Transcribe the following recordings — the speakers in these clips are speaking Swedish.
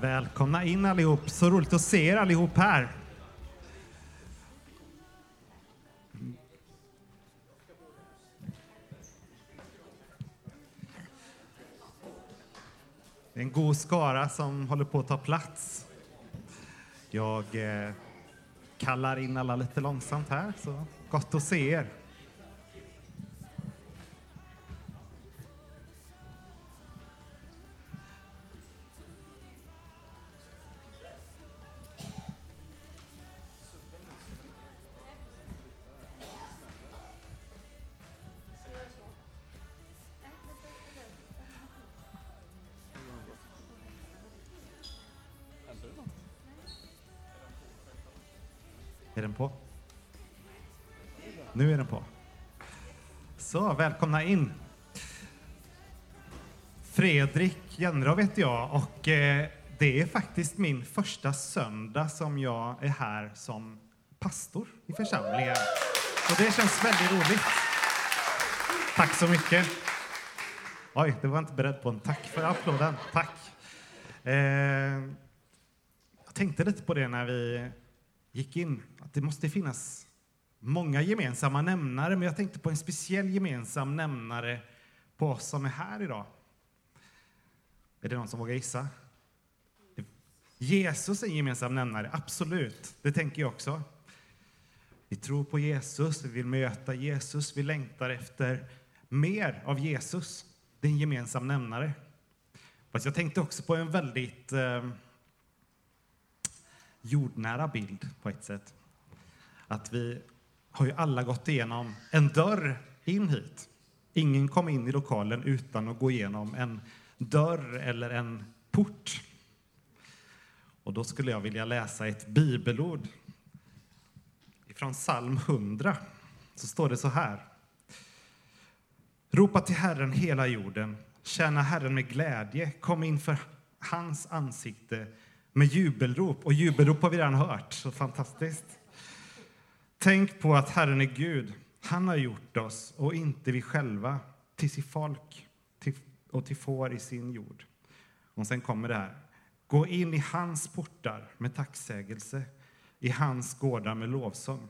Välkomna in allihop. Så roligt att se er allihop här. Det är en god skara som håller på att ta plats. Jag eh, kallar in alla lite långsamt här, så gott att se er. Välkomna in. Fredrik Jennerov heter jag och eh, det är faktiskt min första söndag som jag är här som pastor i församlingen. Så det känns väldigt roligt. Tack så mycket. Oj, det var jag inte beredd på. Tack för applåden. Tack. Eh, jag tänkte lite på det när vi gick in, att det måste finnas många gemensamma nämnare, men jag tänkte på en speciell gemensam nämnare på oss som är här idag. Är det någon som vågar gissa? Jesus är en gemensam nämnare, absolut. Det tänker jag också. Vi tror på Jesus, vi vill möta Jesus, vi längtar efter mer av Jesus. Det är en gemensam nämnare. Fast jag tänkte också på en väldigt eh, jordnära bild på ett sätt. Att vi har ju alla gått igenom en dörr in hit. Ingen kom in i lokalen utan att gå igenom en dörr eller en port. Och då skulle jag vilja läsa ett bibelord från psalm 100. Så står det så här. Ropa till Herren hela jorden, tjäna Herren med glädje, kom inför hans ansikte med jubelrop. Och jubelrop har vi redan hört, så fantastiskt. Tänk på att Herren är Gud. Han har gjort oss och inte vi själva till sitt folk och till får i sin jord. Och sen kommer det här. Gå in i hans portar med tacksägelse, i hans gårdar med lovsång.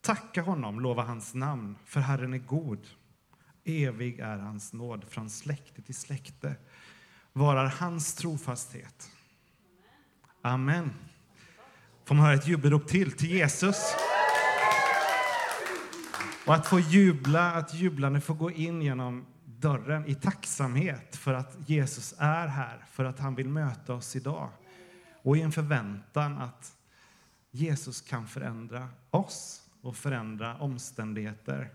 Tacka honom, lova hans namn, för Herren är god. Evig är hans nåd från släkte till släkte. Varar hans trofasthet. Amen. Får man höra ett jubelrop till, till Jesus? Och att få jubla, att jublande få gå in genom dörren i tacksamhet för att Jesus är här, för att han vill möta oss idag. Och i en förväntan att Jesus kan förändra oss och förändra omständigheter.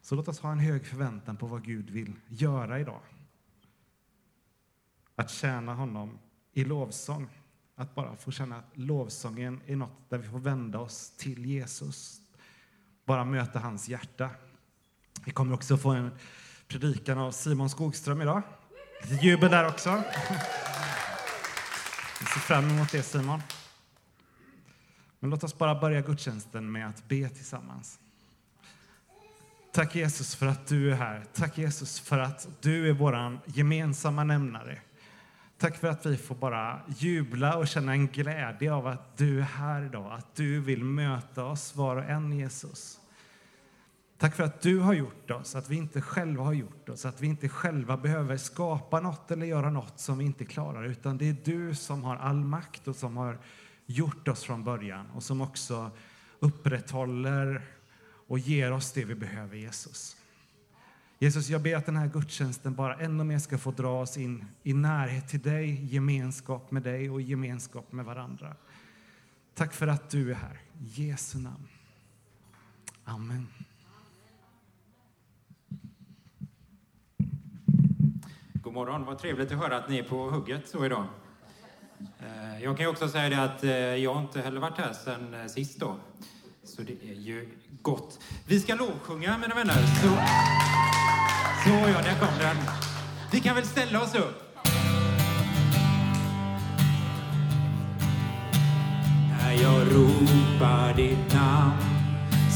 Så låt oss ha en hög förväntan på vad Gud vill göra idag. Att tjäna honom i lovsång. Att bara få känna att lovsången är något där vi får vända oss till Jesus. Bara möta hans hjärta. Vi kommer också få en predikan av Simon Skogström idag. Lite jubel där också. Vi ser fram emot det Simon. Men låt oss bara börja gudstjänsten med att be tillsammans. Tack Jesus för att du är här. Tack Jesus för att du är vår gemensamma nämnare. Tack för att vi får bara jubla och känna en glädje av att du är här idag, att du vill möta oss var och en, Jesus. Tack för att du har gjort oss, att vi inte själva har gjort oss, att vi inte själva behöver skapa något eller göra något som vi inte klarar, utan det är du som har all makt och som har gjort oss från början och som också upprätthåller och ger oss det vi behöver, Jesus. Jesus, jag ber att den här gudstjänsten bara ännu mer ska få dra oss in i närhet till dig, gemenskap med dig och gemenskap med varandra. Tack för att du är här. I Jesu namn. Amen. God morgon, vad trevligt att höra att ni är på hugget så idag. Eh, jag kan ju också säga det att eh, jag inte heller varit här sedan eh, sist då. Så det är ju gott. Vi ska lovsjunga mina vänner. Så, så ja, där kom den. Vi kan väl ställa oss upp. När jag ropar ditt namn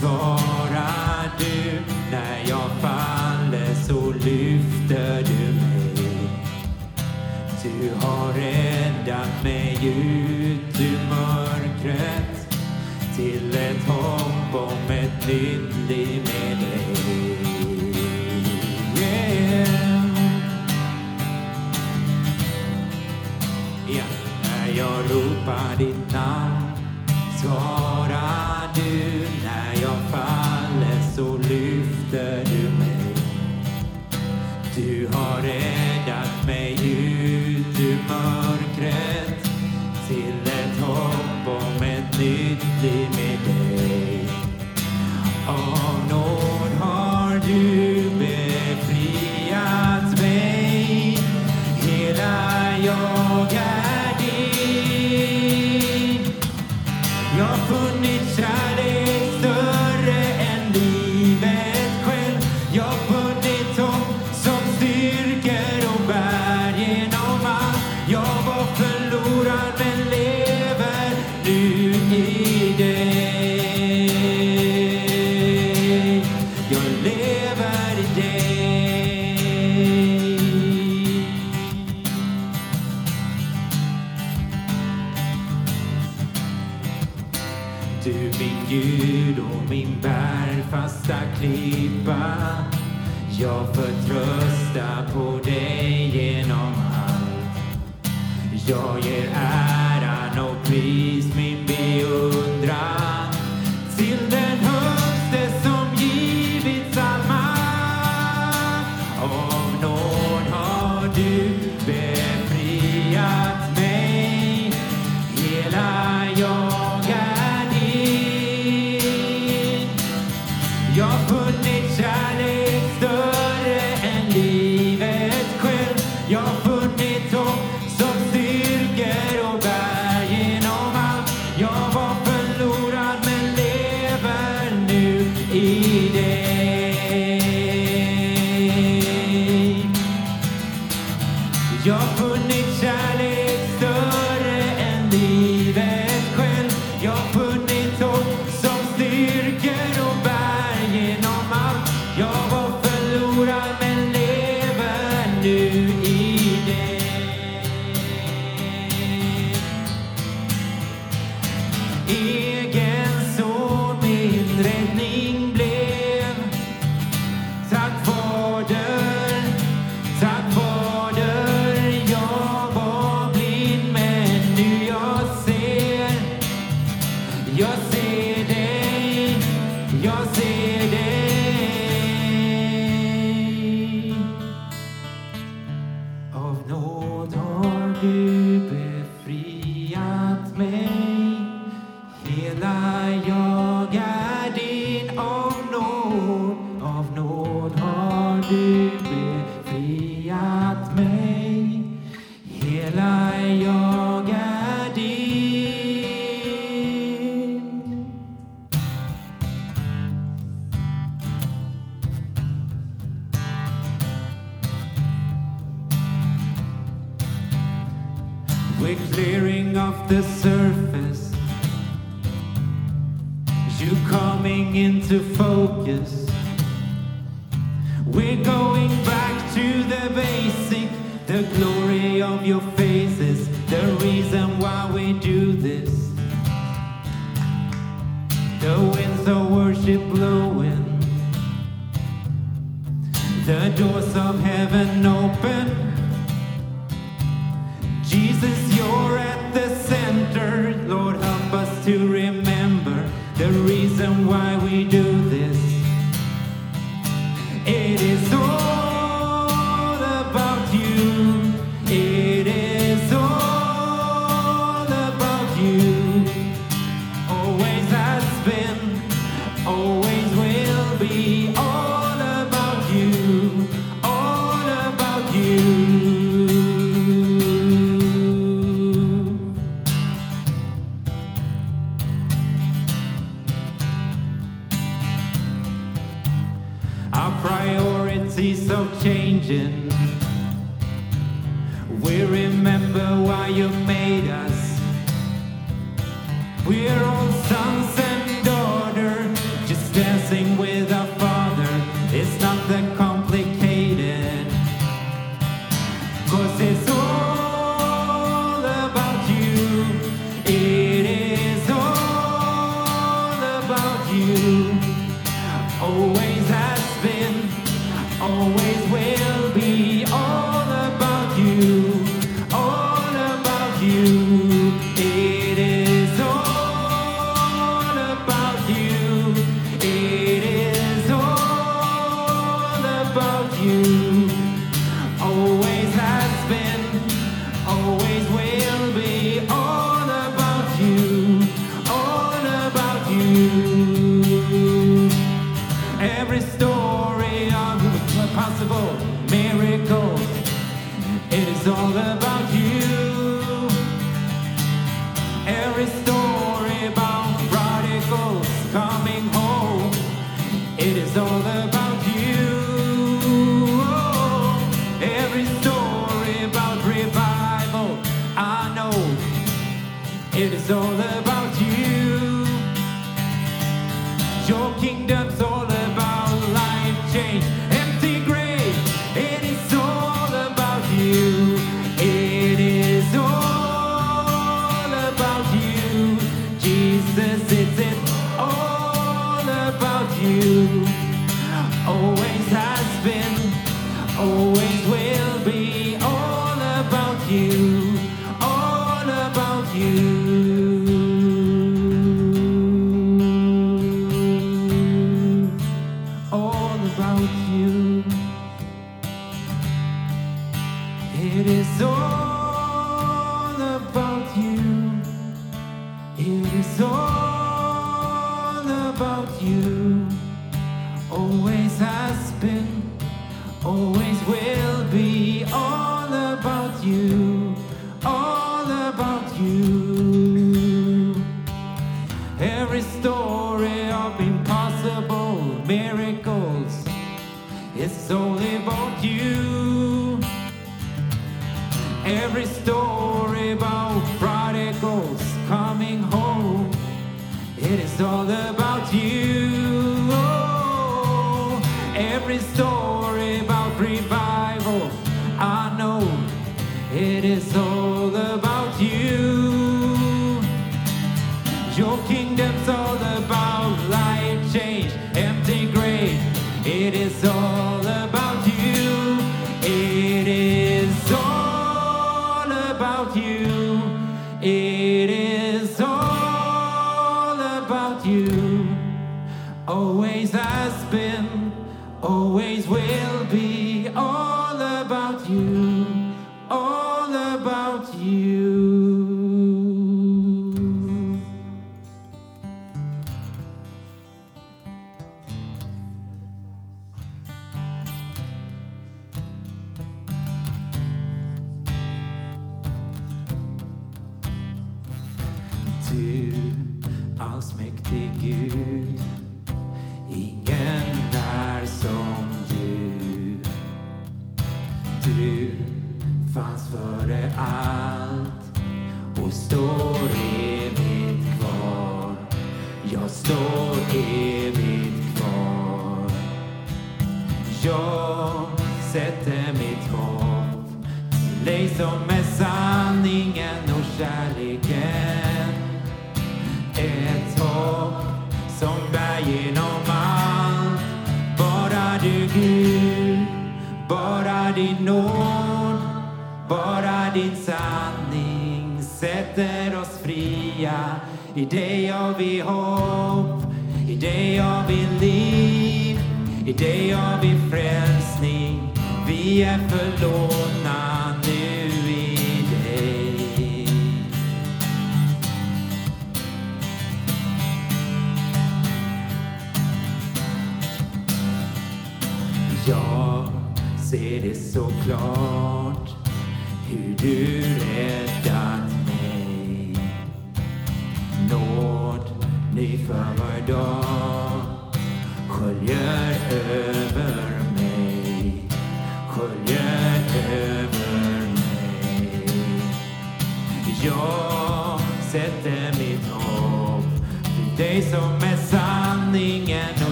svarar du. När jag faller så lyfter du du har räddat mig ut ur mörkret till ett hopp om ett nytt liv med dig. Yeah. Ja, när jag ropar ditt namn svarar du min Gud och min bärfasta klippa. Jag förtröstar på dig genom allt. Jag ger äran och pris min beundran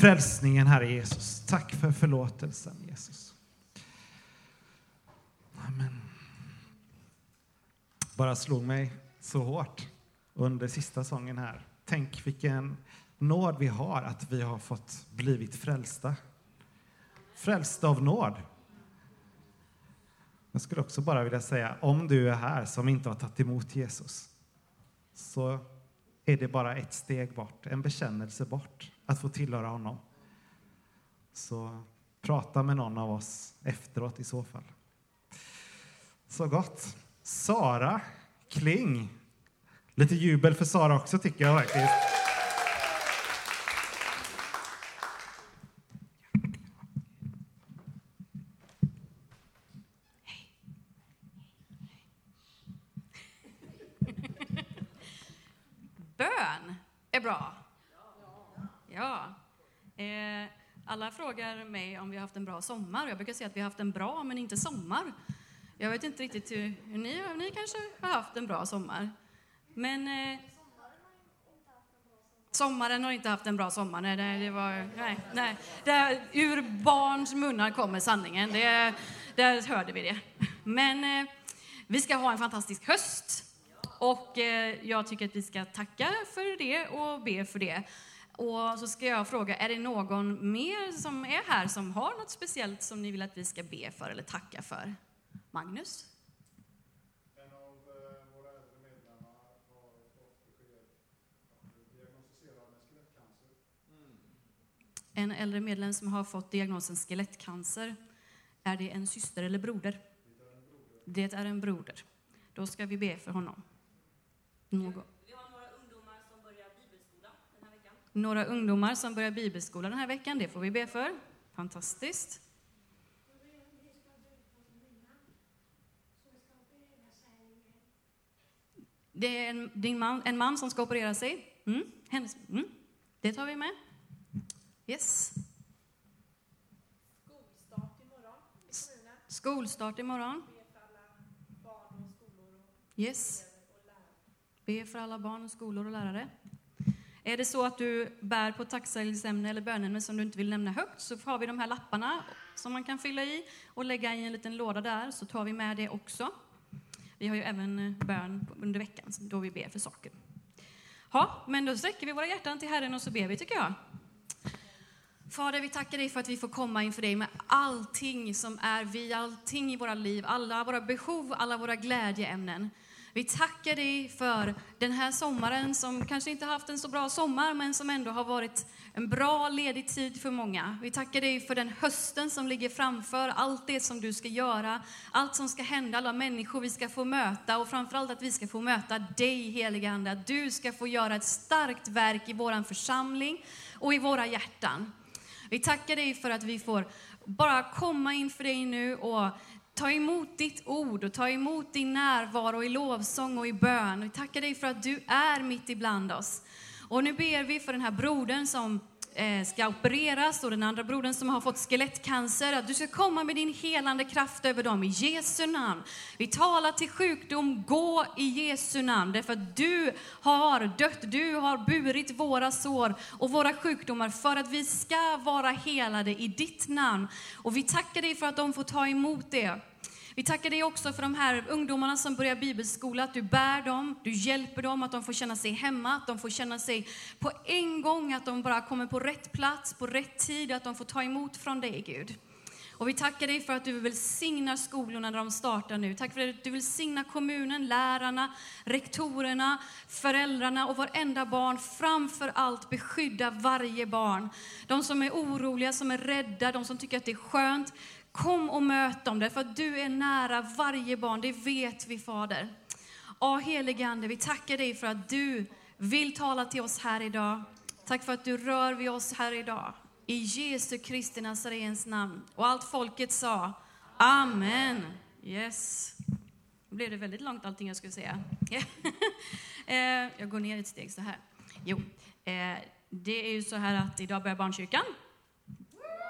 Frälsningen, Herre Jesus. Tack för förlåtelsen, Jesus. Amen. Bara slog mig så hårt under sista sången här. Tänk vilken nåd vi har att vi har fått blivit frälsta. Frälsta av nåd. Jag skulle också bara vilja säga, om du är här som inte har tagit emot Jesus, så är det bara ett steg bort, en bekännelse bort, att få tillhöra honom. Så prata med någon av oss efteråt i så fall. Så gott. Sara Kling. Lite jubel för Sara också tycker jag faktiskt. Bön är bra. Ja. Eh, alla frågar mig om vi har haft en bra sommar. Jag brukar säga att vi har haft en bra, men inte sommar. Jag vet inte riktigt hur, hur ni har. Ni kanske har haft en bra sommar. Men... Eh, sommaren har inte haft en bra sommar. Nej, det, det var... Nej, nej. Det, ur barns munnar kommer sanningen. Det, där hörde vi det. Men eh, vi ska ha en fantastisk höst. Och eh, jag tycker att vi ska tacka för det och be för det. Och så ska jag fråga, är det någon mer som är här som har något speciellt som ni vill att vi ska be för eller tacka för? Magnus? En av eh, våra äldre. En medlem som har fått diagnosen skelettcancer. Är det en syster eller broder? Det är en broder. Då ska vi be för honom. Någon. Vi har några ungdomar som börjar bibelskola den här veckan. Några ungdomar som börjar bibelskola den här veckan. Det får vi be för. Fantastiskt. Det är en, din man, en man som ska operera sig. Mm. Hennes, mm. Det tar vi med. Yes. Skolstart imorgon i kommunen. Skolstart imorgon. Be för alla barn och skolor och Yes. Be för alla barn och skolor och lärare. Är det så att du bär på tacksägelseämne eller bönämne som du inte vill nämna högt så har vi de här lapparna som man kan fylla i och lägga i en liten låda där, så tar vi med det också. Vi har ju även eh, bön under veckan då vi ber för saker. Ja, men då sträcker vi våra hjärtan till Herren och så ber vi, tycker jag. Fader, vi tackar dig för att vi får komma inför dig med allting som är vi, allting i våra liv, alla våra behov, alla våra glädjeämnen. Vi tackar dig för den här sommaren som kanske inte haft en så bra sommar, men som ändå har varit en bra ledig tid för många. Vi tackar dig för den hösten som ligger framför, allt det som du ska göra, allt som ska hända, alla människor vi ska få möta och framförallt att vi ska få möta dig, heliga Ande, att du ska få göra ett starkt verk i vår församling och i våra hjärtan. Vi tackar dig för att vi får bara komma inför dig nu och ta emot ditt ord och ta emot din närvaro i lovsång och i bön. Vi tackar dig för att du är mitt ibland oss. Och nu ber vi för den här brodern som eh, ska opereras och den andra brodern som har fått skelettcancer, att du ska komma med din helande kraft över dem i Jesu namn. Vi talar till sjukdom, gå i Jesu namn, därför att du har dött, du har burit våra sår och våra sjukdomar för att vi ska vara helade i ditt namn. Och vi tackar dig för att de får ta emot det. Vi tackar dig också för de här ungdomarna som börjar bibelskola, att du bär dem, du hjälper dem, att de får känna sig hemma, att de får känna sig på en gång, att de bara kommer på rätt plats, på rätt tid, att de får ta emot från dig, Gud. Och vi tackar dig för att du välsignar skolorna när de startar nu. Tack för att du välsignar kommunen, lärarna, rektorerna, föräldrarna och varenda barn. Framför allt beskydda varje barn. De som är oroliga, som är rädda, de som tycker att det är skönt. Kom och möt dem, därför att du är nära varje barn. Det vet vi, Fader. Ja, helige Ande, vi tackar dig för att du vill tala till oss här idag. Tack för att du rör vid oss här idag. I Jesu Kristi Nazarens namn. Och allt folket sa Amen. Yes. Nu blev det väldigt långt allting jag skulle säga. Eh, jag går ner ett steg så här. Jo, eh, det är ju så här att idag börjar barnkyrkan.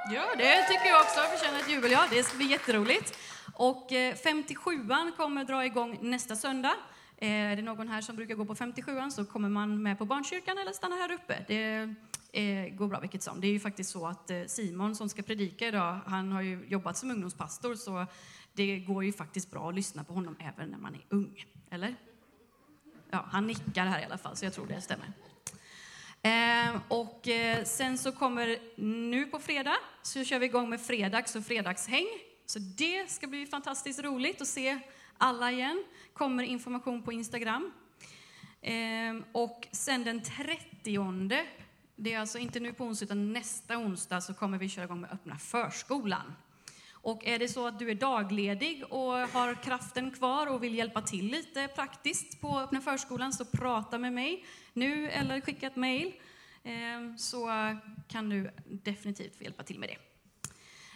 Ja, det tycker jag också Jag förtjänar ett jubel. Ja, det ska bli jätteroligt. Och eh, 57an kommer dra igång nästa söndag. Eh, är det någon här som brukar gå på 57an så kommer man med på barnkyrkan eller stanna här uppe. Det eh, går bra vilket som. Det är ju faktiskt så att Simon som ska predika idag, han har ju jobbat som ungdomspastor så det går ju faktiskt bra att lyssna på honom även när man är ung. Eller? Ja, han nickar här i alla fall, så jag tror det stämmer. Eh, och eh, sen så kommer nu på fredag så kör vi igång med fredags och fredagshäng. Så det ska bli fantastiskt roligt att se alla igen. Kommer information på Instagram. Eh, och sen den 30, det är alltså inte nu på onsdag utan nästa onsdag så kommer vi köra igång med öppna förskolan. Och är det så att du är dagledig och har kraften kvar och vill hjälpa till lite praktiskt på öppna förskolan så prata med mig nu eller skicka ett mejl ehm, så kan du definitivt få hjälpa till med det.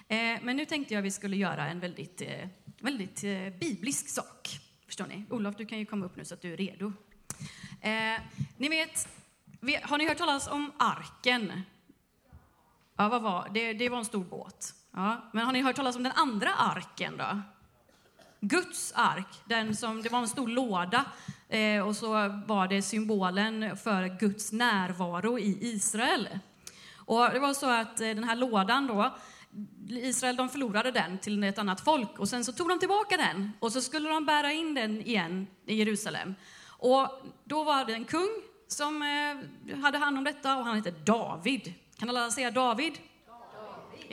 Eh, men nu tänkte jag att vi skulle göra en väldigt, eh, väldigt eh, biblisk sak. Förstår ni? Olof, du kan ju komma upp nu så att du är redo. Ni vet, har ni hört talas om arken? Ja, vad var det? Det var en stor båt. Ja, men har ni hört talas om den andra arken då? Guds ark, den som, det var en stor låda eh, och så var det symbolen för Guds närvaro i Israel. Och det var så att eh, den här lådan då, Israel de förlorade den till ett annat folk och sen så tog de tillbaka den och så skulle de bära in den igen i Jerusalem. Och då var det en kung som eh, hade hand om detta och han hette David. Kan alla säga David?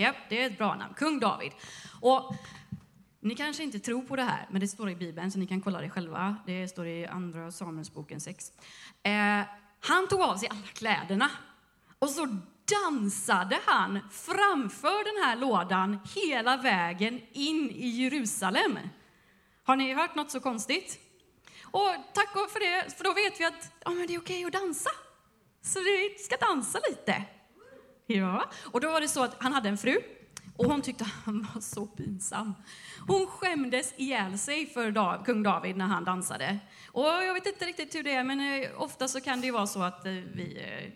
Japp, det är ett bra namn. Kung David. Och ni kanske inte tror på det här, men det står i Bibeln så ni kan kolla det själva. Det står i Andra Samuelsboken 6. Eh, han tog av sig alla kläderna och så dansade han framför den här lådan hela vägen in i Jerusalem. Har ni hört något så konstigt? Och tack för det, för då vet vi att ja, men det är okej att dansa. Så vi ska dansa lite. Ja, och då var det så att han hade en fru och hon tyckte han var så pinsam. Hon skämdes ihjäl sig för Dav, kung David när han dansade. Och jag vet inte riktigt hur det är, men eh, ofta så kan det ju vara så att eh, vi eh,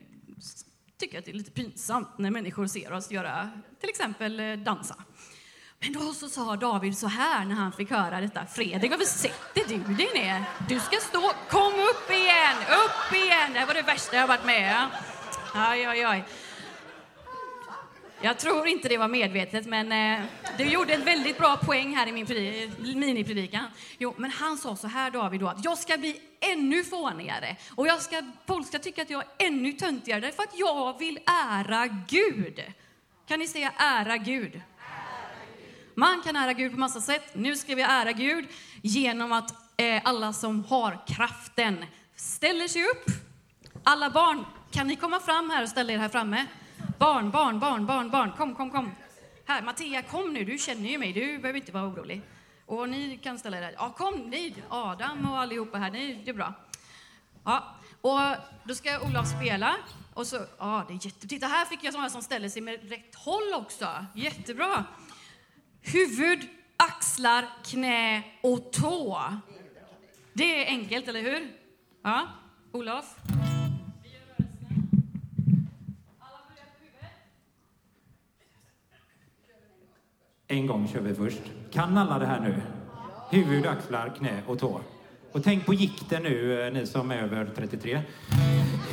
tycker att det är lite pinsamt när människor ser oss göra till exempel dansa. Men då så sa David så här när han fick höra detta. Fredrik, varför sätter du dig ner? Du ska stå, kom upp igen, upp igen. Det här var det värsta jag varit med om. aj, aj. Jag tror inte det var medvetet, men eh, du gjorde en väldigt bra poäng här i min minipredikan. Jo, men han sa så här David då, att jag ska bli ännu fånigare och jag ska, folk ska tycka att jag är ännu töntigare därför att jag vill ära Gud. Kan ni säga ära Gud? Man kan ära Gud på massa sätt. Nu ska vi ära Gud genom att eh, alla som har kraften ställer sig upp. Alla barn, kan ni komma fram här och ställa er här framme? Barn, barn, barn, barn, barn, kom, kom, kom. Här, Mattia, kom nu, du känner ju mig, du behöver inte vara orolig. Och ni kan ställa er där. Ja, kom ni, Adam och allihopa här, ni, det är bra. Ja, och då ska Olof spela. Och så, ja, det är jätte... Titta, här fick jag sådana som ställer sig med rätt håll också. Jättebra. Huvud, axlar, knä och tå. Det är enkelt, eller hur? Ja, Olof? En gång kör vi först. Kan alla det här nu? Huvud, axlar, knä och tå. Och tänk på gikten nu, eh, ni som är över 33.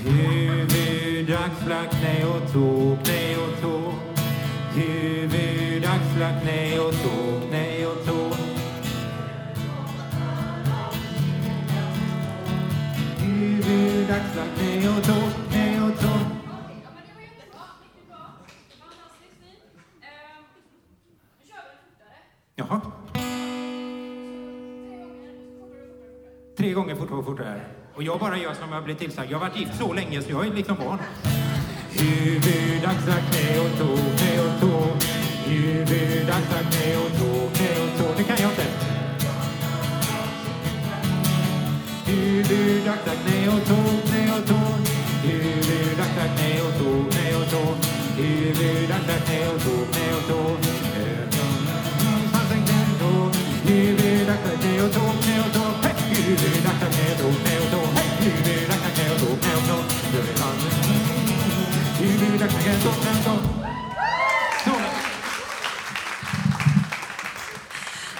Huvud, axlar, knä och tå, knä och tå. Huvud, axlar, knä och tå, knä och tå. Huvud, axlar, knä och tå, knä och tå. Jaha. Tre gånger fortare och fortare. Och jag bara gör som jag blir tillsagd. Jag har varit gift så länge så jag är liksom barn. Huvud, axlar, knä och tå, knä och tå. Huvud, axlar, knä och tå, knä och tå. Det kan jag inte. Huvud, axlar, knä och tå, knä och tå. Huvud, axlar, knä och tå, knä och tå. Huvud, axlar, knä och tå, knä och tå.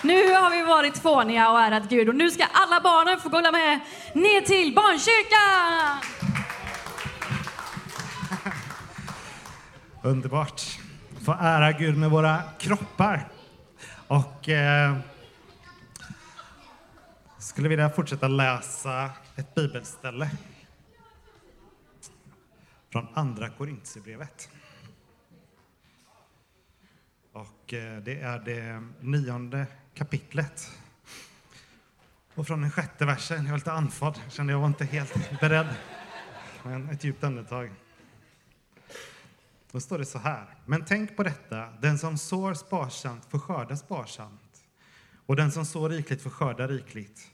Nu har vi varit fåniga och ärat Gud och nu ska alla barnen få gå med ner till barnkyrkan! Underbart. Få ära Gud med våra kroppar. Och eh, skulle vilja fortsätta läsa ett bibelställe från Andra Korintierbrevet. Och eh, det är det nionde kapitlet. Och från den sjätte versen, jag var lite andfådd, kände jag var inte helt beredd. Men ett djupt andetag. Då står det så här. Men tänk på detta, den som sår sparsamt får skörda sparsamt och den som sår rikligt får skörda rikligt.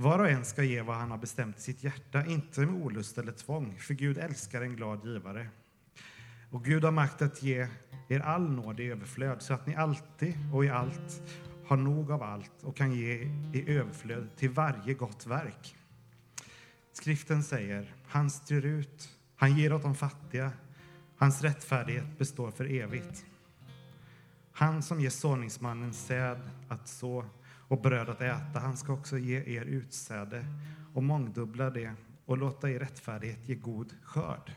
Var och en ska ge vad han har bestämt i sitt hjärta, inte med olust eller tvång, för Gud älskar en glad givare. Och Gud har makt att ge er all nåd i överflöd, så att ni alltid och i allt har nog av allt och kan ge i överflöd till varje gott verk. Skriften säger, han styr ut, han ger åt de fattiga, hans rättfärdighet består för evigt. Han som ger såningsmannen säd att så och bröd att äta, han ska också ge er utsäde och mångdubbla det och låta er rättfärdighet ge god skörd.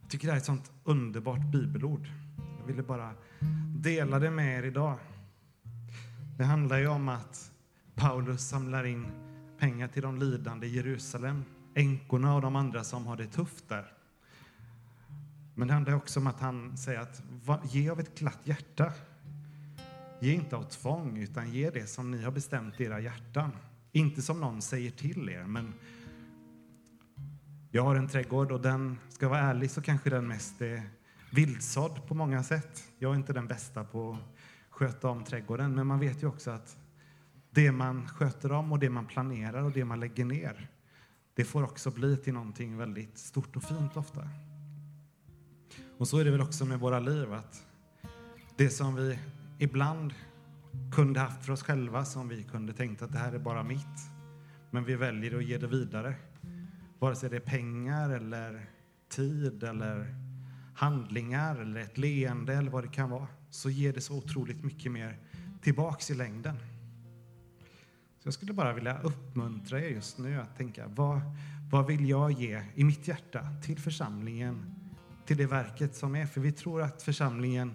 Jag tycker det här är ett sånt underbart bibelord. Jag ville bara dela det med er idag. Det handlar ju om att Paulus samlar in pengar till de lidande i Jerusalem, änkorna och de andra som har det tufft där. Men det handlar också om att han säger att ge av ett glatt hjärta. Ge inte av tvång, utan ge det som ni har bestämt i era hjärtan. Inte som någon säger till er, men jag har en trädgård och den, ska jag vara ärlig, så kanske den mest är vildsådd på många sätt. Jag är inte den bästa på att sköta om trädgården, men man vet ju också att det man sköter om och det man planerar och det man lägger ner, det får också bli till någonting väldigt stort och fint ofta. Och så är det väl också med våra liv, att det som vi ibland kunde haft för oss själva, som vi kunde tänkt att det här är bara mitt, men vi väljer att ge det vidare. Vare sig det är pengar eller tid eller handlingar eller ett leende eller vad det kan vara, så ger det så otroligt mycket mer tillbaks i längden. Så jag skulle bara vilja uppmuntra er just nu att tänka, vad, vad vill jag ge i mitt hjärta till församlingen, till det verket som är. För vi tror att församlingen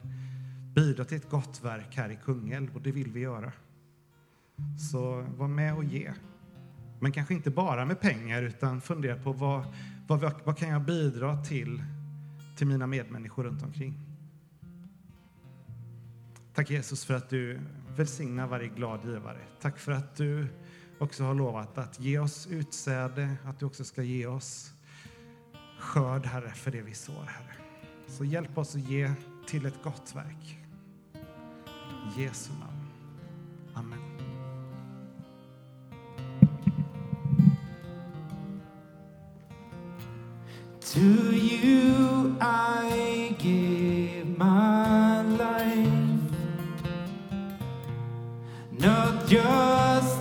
bidra till ett gott verk här i Kungälv och det vill vi göra. Så var med och ge. Men kanske inte bara med pengar utan fundera på vad, vad, vad kan jag bidra till, till mina medmänniskor runt omkring. Tack Jesus för att du välsignar varje glad givare. Tack för att du också har lovat att ge oss utsäde, att du också ska ge oss skörd, Herre, för det vi sår, Herre. Så hjälp oss att ge till ett gott verk. Jesu namn. Amen. To you I give my life, not just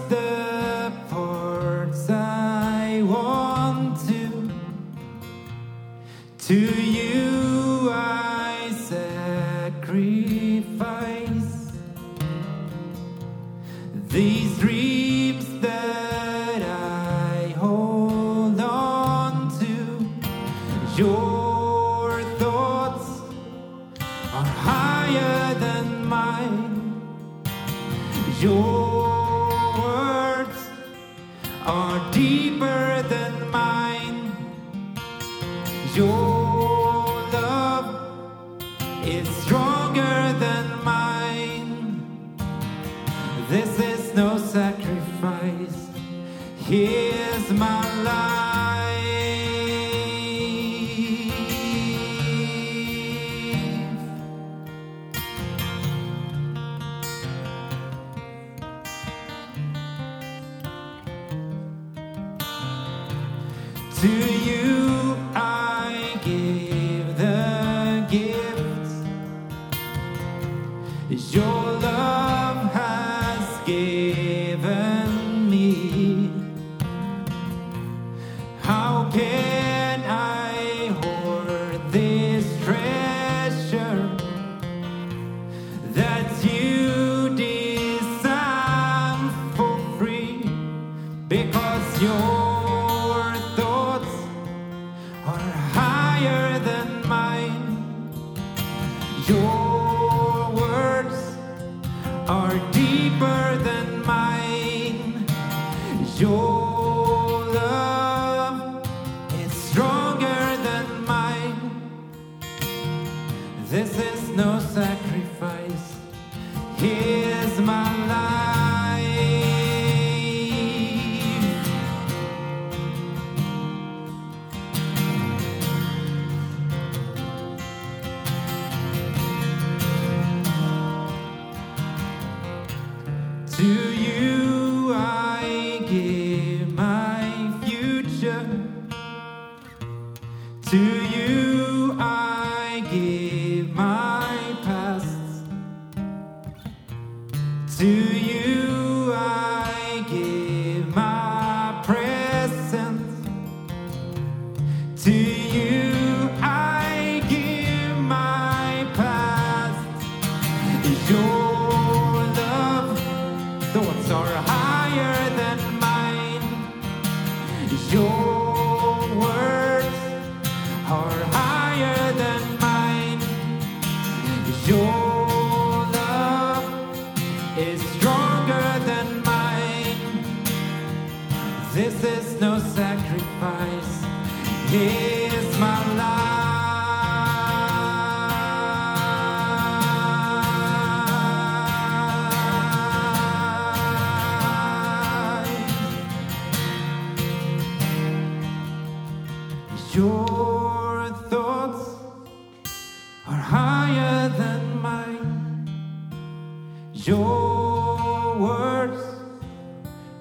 Your words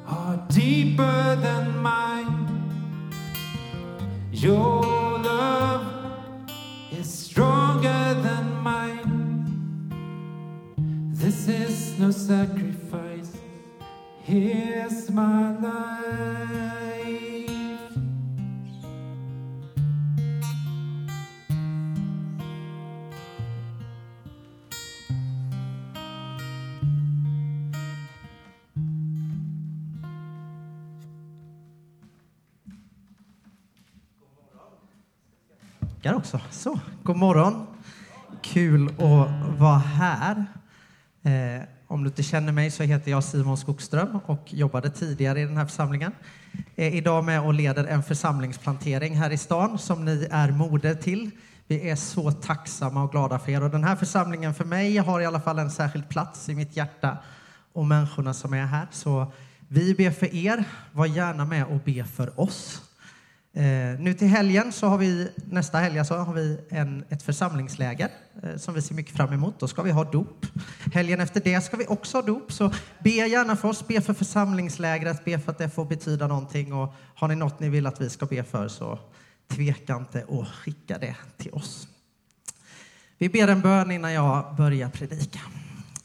are deeper than mine. Your love is stronger than mine. This is no sacrifice. Morgon. Kul att vara här. Eh, om du inte känner mig så heter jag Simon Skogström och jobbade tidigare i den här församlingen. Är idag med och leder en församlingsplantering här i stan som ni är moder till. Vi är så tacksamma och glada för er. Och den här församlingen för mig har i alla fall en särskild plats i mitt hjärta och människorna som är här. Så vi ber för er. Var gärna med och be för oss. Eh, nu till helgen, så har vi, nästa helg alltså, har vi en, ett församlingsläger eh, som vi ser mycket fram emot. Då ska vi ha dop. Helgen efter det ska vi också ha dop. Så be gärna för oss, be för församlingslägret, be för att det får betyda någonting. Och har ni något ni vill att vi ska be för så tveka inte och skicka det till oss. Vi ber en bön innan jag börjar predika.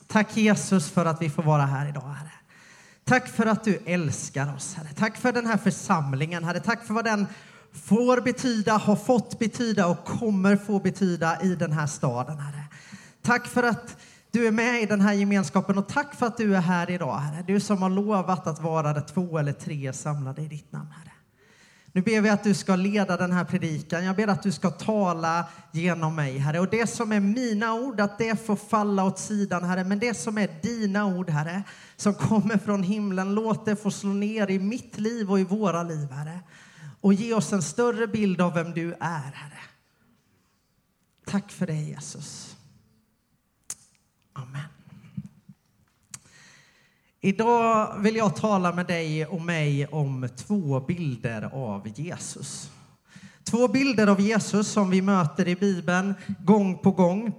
Tack Jesus för att vi får vara här idag, Herre. Tack för att du älskar oss, Herre. Tack för den här församlingen, Herre. Tack för vad den får betyda, har fått betyda och kommer få betyda i den här staden, Herre. Tack för att du är med i den här gemenskapen och tack för att du är här idag, Herre. Du som har lovat att vara där två eller tre är samlade i ditt namn, Herre. Nu ber vi att du ska leda den här predikan. Jag ber att du ska tala genom mig, Herre. Och det som är mina ord, att det får falla åt sidan, Herre. Men det som är dina ord, Herre, som kommer från himlen, låt det få slå ner i mitt liv och i våra liv, Herre. Och ge oss en större bild av vem du är, Herre. Tack för det, Jesus. Amen. Idag vill jag tala med dig och mig om två bilder av Jesus. Två bilder av Jesus som vi möter i Bibeln gång på gång.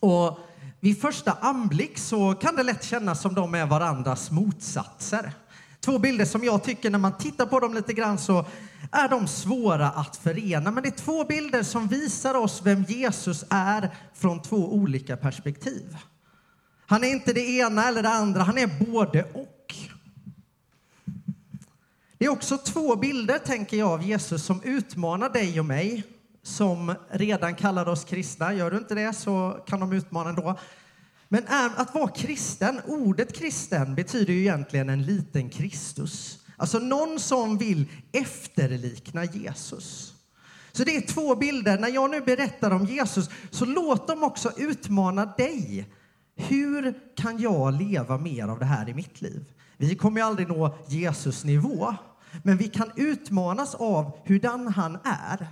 Och vid första anblick så kan det lätt kännas som de är varandras motsatser. Två bilder som jag tycker när man tittar på dem lite grann så är de svåra att förena. Men det är två bilder som visar oss vem Jesus är från två olika perspektiv. Han är inte det ena eller det andra, han är både och. Det är också två bilder, tänker jag, av Jesus som utmanar dig och mig som redan kallar oss kristna. Gör du inte det så kan de utmana ändå. Men att vara kristen, ordet kristen betyder ju egentligen en liten Kristus. Alltså någon som vill efterlikna Jesus. Så det är två bilder. När jag nu berättar om Jesus så låt dem också utmana dig hur kan jag leva mer av det här i mitt liv? Vi kommer ju aldrig nå Jesus nivå, men vi kan utmanas av hurdan han är.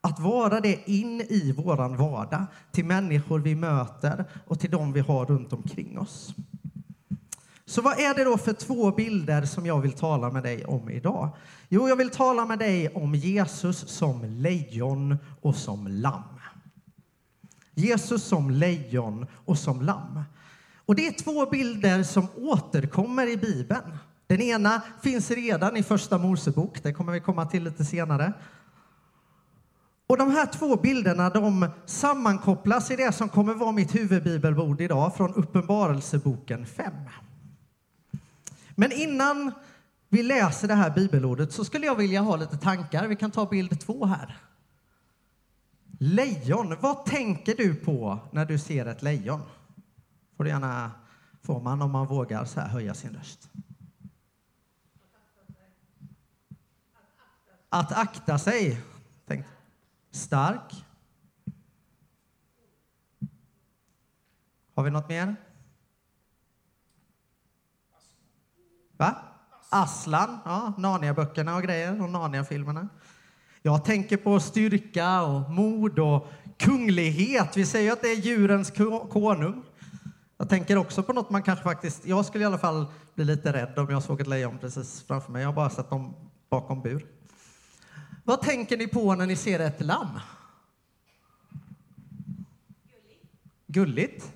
Att vara det in i våran vardag, till människor vi möter och till dem vi har runt omkring oss. Så vad är det då för två bilder som jag vill tala med dig om idag? Jo, jag vill tala med dig om Jesus som lejon och som lamm. Jesus som lejon och som lamm. Och det är två bilder som återkommer i Bibeln. Den ena finns redan i Första Mosebok, det kommer vi komma till lite senare. Och de här två bilderna de sammankopplas i det som kommer vara mitt huvudbibelbord idag från Uppenbarelseboken 5. Men innan vi läser det här bibelordet så skulle jag vilja ha lite tankar. Vi kan ta bild två här. Lejon, vad tänker du på när du ser ett lejon? Får du gärna, får man om man vågar så här höja sin röst. Att akta sig. Tänk. Stark. Har vi något mer? Va? Aslan, ja, Narnia-böckerna och grejer och Narnia-filmerna. Jag tänker på styrka och mod och kunglighet. Vi säger att det är djurens konung. Jag tänker också på något man kanske faktiskt... Jag skulle i alla fall bli lite rädd om jag såg ett lejon precis framför mig. Jag har bara sett dem bakom bur. Vad tänker ni på när ni ser ett lamm? Gulligt.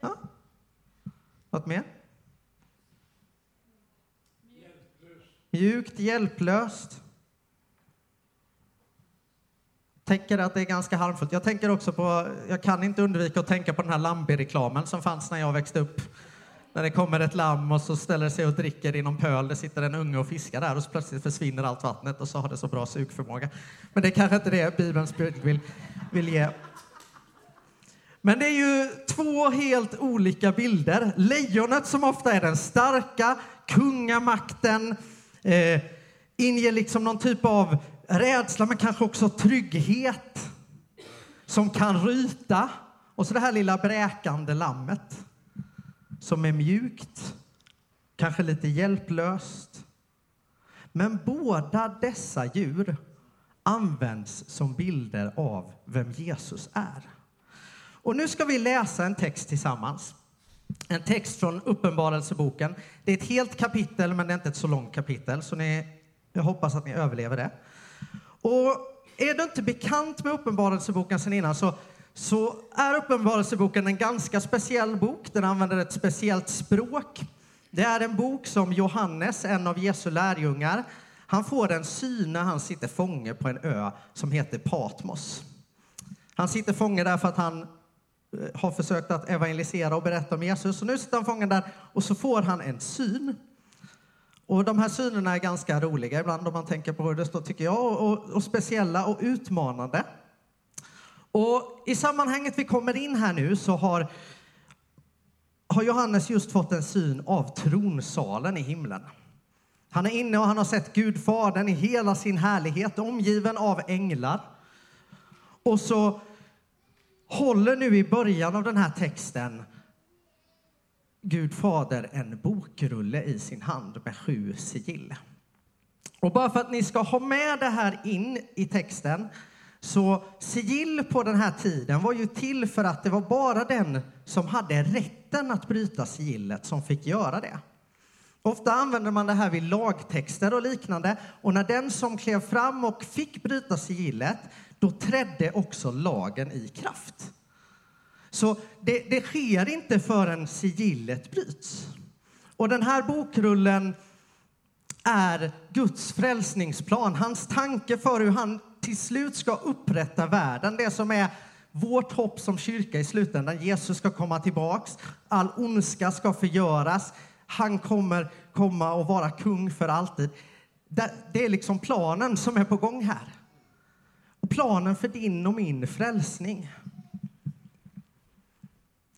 Ja. Något mer? Mjukt, hjälplöst. Tänker att det är ganska harmfullt. Jag tänker också på, jag kan inte undvika att tänka på den här Lambi-reklamen som fanns när jag växte upp. När det kommer ett lamm och så ställer sig och dricker i någon pöl. Det sitter en unge och fiskar där och så plötsligt försvinner allt vattnet och så har det så bra sugförmåga. Men det är kanske inte det Bibelns bud vill, vill ge. Men det är ju två helt olika bilder. Lejonet som ofta är den starka kungamakten eh, inger liksom någon typ av rädsla men kanske också trygghet som kan ryta. Och så det här lilla bräkande lammet som är mjukt, kanske lite hjälplöst. Men båda dessa djur används som bilder av vem Jesus är. Och nu ska vi läsa en text tillsammans. En text från Uppenbarelseboken. Det är ett helt kapitel, men det är inte ett så långt kapitel, så ni, jag hoppas att ni överlever det. Och är du inte bekant med Uppenbarelseboken sen innan så, så är Uppenbarelseboken en ganska speciell bok. Den använder ett speciellt språk. Det är en bok som Johannes, en av Jesu lärjungar, han får en syn när han sitter fånge på en ö som heter Patmos. Han sitter fånge där för att han eh, har försökt att evangelisera och berätta om Jesus. Och nu sitter han fången där och så får han en syn. Och de här synerna är ganska roliga ibland om man tänker på hur det står, tycker jag, och, och, och speciella och utmanande. Och i sammanhanget vi kommer in här nu så har, har Johannes just fått en syn av tronsalen i himlen. Han är inne och han har sett Gud Fadern i hela sin härlighet, omgiven av änglar. Och så håller nu i början av den här texten Gud Fader en bokrulle i sin hand med sju sigill. Och bara för att ni ska ha med det här in i texten så sigill på den här tiden var ju till för att det var bara den som hade rätten att bryta sigillet som fick göra det. Ofta använder man det här vid lagtexter och liknande och när den som klev fram och fick bryta sigillet då trädde också lagen i kraft. Så det, det sker inte förrän sigillet bryts. Och den här bokrullen är Guds frälsningsplan, hans tanke för hur han till slut ska upprätta världen. Det som är vårt hopp som kyrka i slutändan. Jesus ska komma tillbaks, all ondska ska förgöras. Han kommer komma och vara kung för alltid. Det är liksom planen som är på gång här. Och planen för din och min frälsning.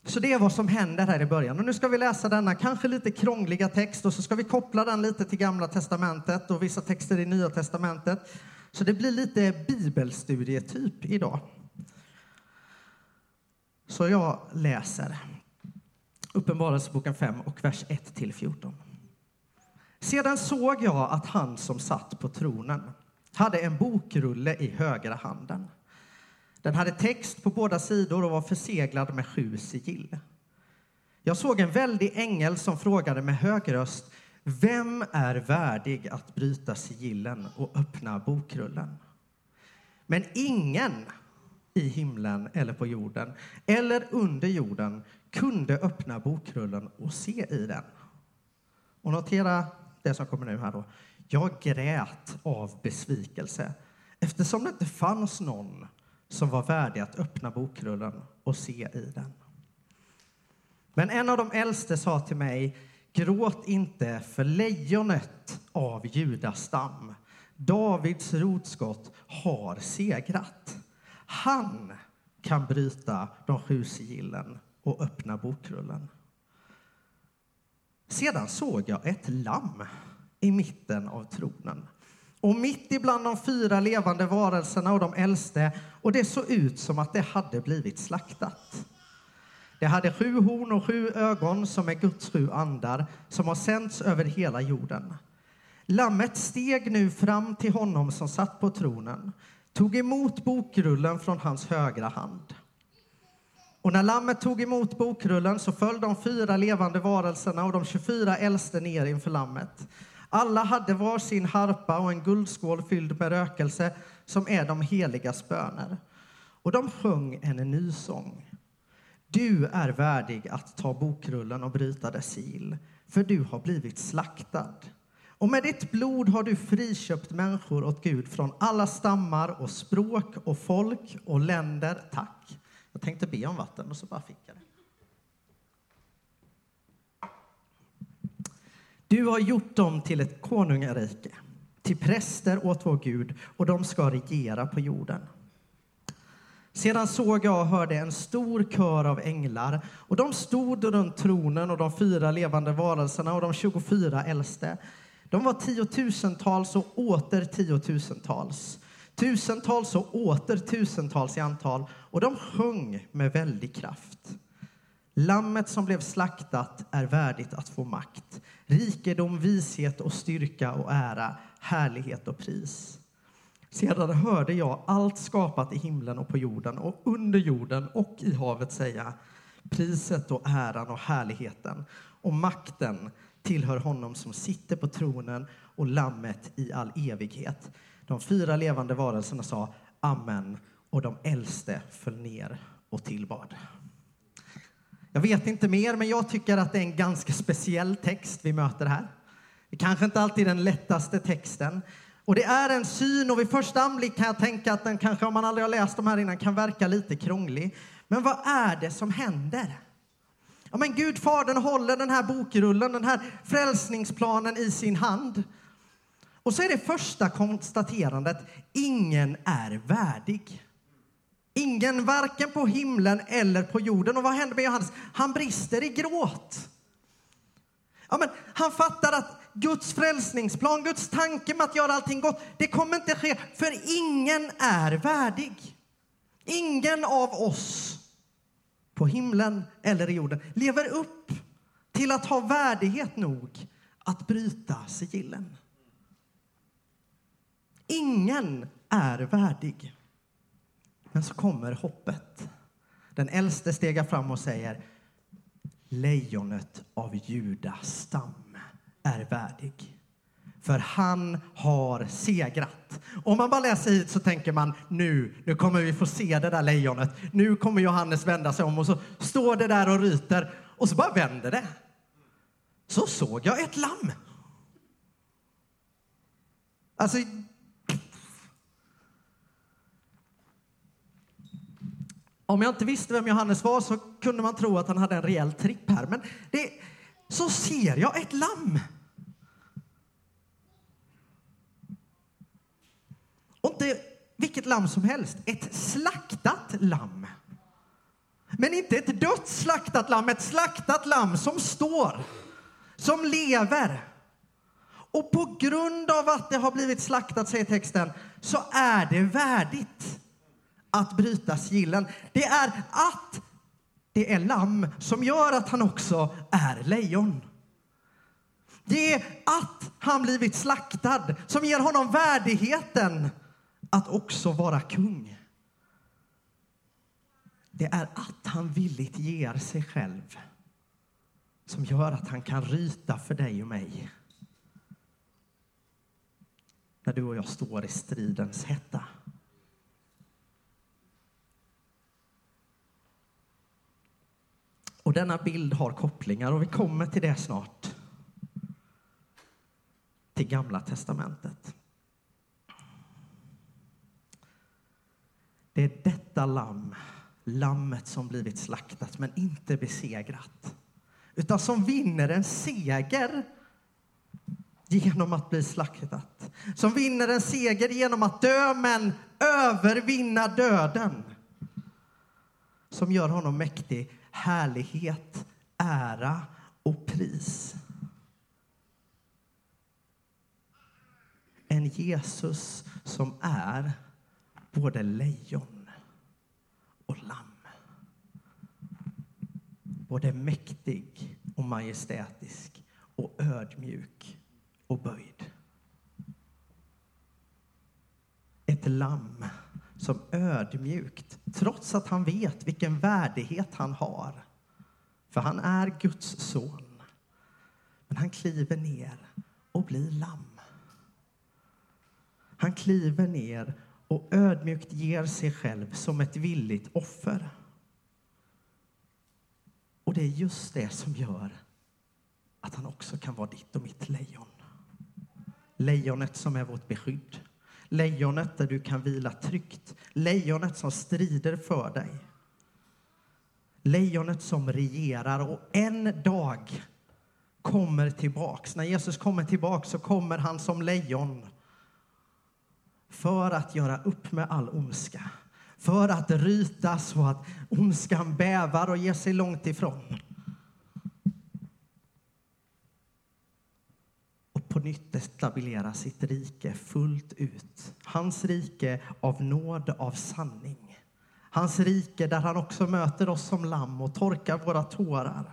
Så det är vad som händer här i början. Och nu ska vi läsa denna kanske lite krångliga text och så ska vi koppla den lite till Gamla testamentet och vissa texter i Nya testamentet. Så det blir lite bibelstudietyp idag. Så jag läser Uppenbarelseboken 5 och vers 1 till 14. Sedan såg jag att han som satt på tronen hade en bokrulle i högra handen. Den hade text på båda sidor och var förseglad med sju sigill. Jag såg en väldig ängel som frågade med hög röst Vem är värdig att bryta sigillen och öppna bokrullen? Men ingen i himlen eller på jorden eller under jorden kunde öppna bokrullen och se i den. Och notera det som kommer nu här då. Jag grät av besvikelse eftersom det inte fanns någon som var värdig att öppna bokrullen och se i den. Men en av de äldste sa till mig, gråt inte för lejonet av Judas stam. Davids rotskott har segrat. Han kan bryta de sju sigillen och öppna bokrullen. Sedan såg jag ett lamm i mitten av tronen och mitt ibland de fyra levande varelserna och de äldste och det såg ut som att det hade blivit slaktat. Det hade sju horn och sju ögon som är Guds sju andar som har sänts över hela jorden. Lammet steg nu fram till honom som satt på tronen, tog emot bokrullen från hans högra hand. Och när lammet tog emot bokrullen så föll de fyra levande varelserna och de 24 äldste ner inför lammet. Alla hade var sin harpa och en guldskål fylld med rökelse som är de heligas böner. Och de sjöng en ny sång. Du är värdig att ta bokrullen och bryta dess sil, för du har blivit slaktad. Och med ditt blod har du friköpt människor åt Gud från alla stammar och språk och folk och länder. Tack. Jag tänkte be om vatten och så bara fick jag det. Du har gjort dem till ett konungarike, till präster åt vår Gud, och de ska regera på jorden. Sedan såg jag och hörde en stor kör av änglar, och de stod runt tronen och de fyra levande varelserna och de 24 äldste. De var tiotusentals och åter tiotusentals tusentals och åter tusentals i antal, och de sjöng med väldig kraft. Lammet som blev slaktat är värdigt att få makt, rikedom, vishet och styrka och ära, härlighet och pris. Sedan hörde jag allt skapat i himlen och på jorden och under jorden och i havet säga priset och äran och härligheten och makten tillhör honom som sitter på tronen och lammet i all evighet. De fyra levande varelserna sa amen och de äldste föll ner och tillbad. Jag vet inte mer, men jag tycker att det är en ganska speciell text vi möter här. Det kanske inte alltid är den lättaste texten. Och det är en syn och vid första anblick kan jag tänka att den kanske, om man aldrig har läst de här innan, kan verka lite krånglig. Men vad är det som händer? Ja, men Gud, Fadern håller den här bokrullen, den här frälsningsplanen i sin hand. Och så är det första konstaterandet, ingen är värdig. Ingen, varken på himlen eller på jorden. Och vad händer med Johannes? Han brister i gråt. Ja, men han fattar att Guds frälsningsplan, Guds tanke med att göra allting gott, det kommer inte ske, för ingen är värdig. Ingen av oss på himlen eller i jorden lever upp till att ha värdighet nog att bryta sigillen. Ingen är värdig. Men så kommer hoppet. Den äldste stegar fram och säger Lejonet av Judas stam är värdig. För han har segrat. Om man bara läser hit så tänker man nu, nu kommer vi få se det där lejonet. Nu kommer Johannes vända sig om och så står det där och ryter och så bara vänder det. Så såg jag ett lamm. Alltså, Om jag inte visste vem Johannes var så kunde man tro att han hade en rejäl tripp här. Men det, så ser jag ett lamm. Och inte vilket lamm som helst, ett slaktat lamm. Men inte ett dött slaktat lamm, ett slaktat lamm som står, som lever. Och på grund av att det har blivit slaktat, säger texten, så är det värdigt att bryta sigillen. Det är att det är lamm som gör att han också är lejon. Det är att han blivit slaktad som ger honom värdigheten att också vara kung. Det är att han villigt ger sig själv som gör att han kan ryta för dig och mig när du och jag står i stridens hetta. Och denna bild har kopplingar och vi kommer till det snart. Till Gamla testamentet. Det är detta lamm, lammet som blivit slaktat men inte besegrat. Utan som vinner en seger genom att bli slaktat. Som vinner en seger genom att dö men övervinna döden. Som gör honom mäktig härlighet, ära och pris. En Jesus som är både lejon och lamm. Både mäktig och majestätisk och ödmjuk och böjd. Ett lamm som ödmjukt, trots att han vet vilken värdighet han har. För han är Guds son. Men han kliver ner och blir lamm. Han kliver ner och ödmjukt ger sig själv som ett villigt offer. Och det är just det som gör att han också kan vara ditt och mitt lejon. Lejonet som är vårt beskydd. Lejonet där du kan vila tryggt. Lejonet som strider för dig. Lejonet som regerar och en dag kommer tillbaks. När Jesus kommer tillbaks så kommer han som lejon för att göra upp med all ondska. För att ryta så att ondskan bävar och ger sig långt ifrån. På nytt etablera sitt rike fullt ut. Hans rike av nåd, av sanning. Hans rike där han också möter oss som lamm och torkar våra tårar.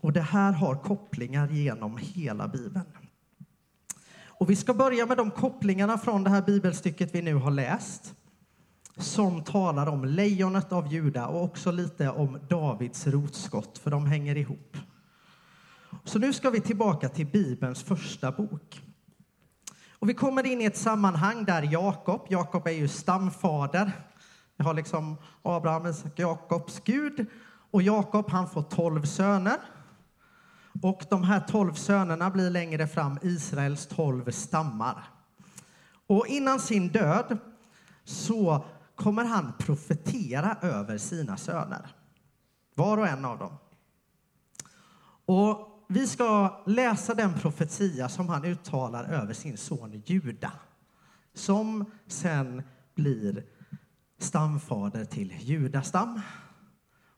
Och det här har kopplingar genom hela Bibeln. Och vi ska börja med de kopplingarna från det här bibelstycket vi nu har läst som talar om lejonet av Juda och också lite om Davids rotskott, för de hänger ihop. Så nu ska vi tillbaka till Bibelns första bok. Och vi kommer in i ett sammanhang där Jakob, Jakob är ju stamfader. Vi har liksom Abraham, Jakobs Gud. Och Jakob han får tolv söner. Och de här tolv sönerna blir längre fram Israels tolv stammar. Och innan sin död så kommer han profetera över sina söner. Var och en av dem. Och vi ska läsa den profetia som han uttalar över sin son Juda som sen blir stamfader till Judastam.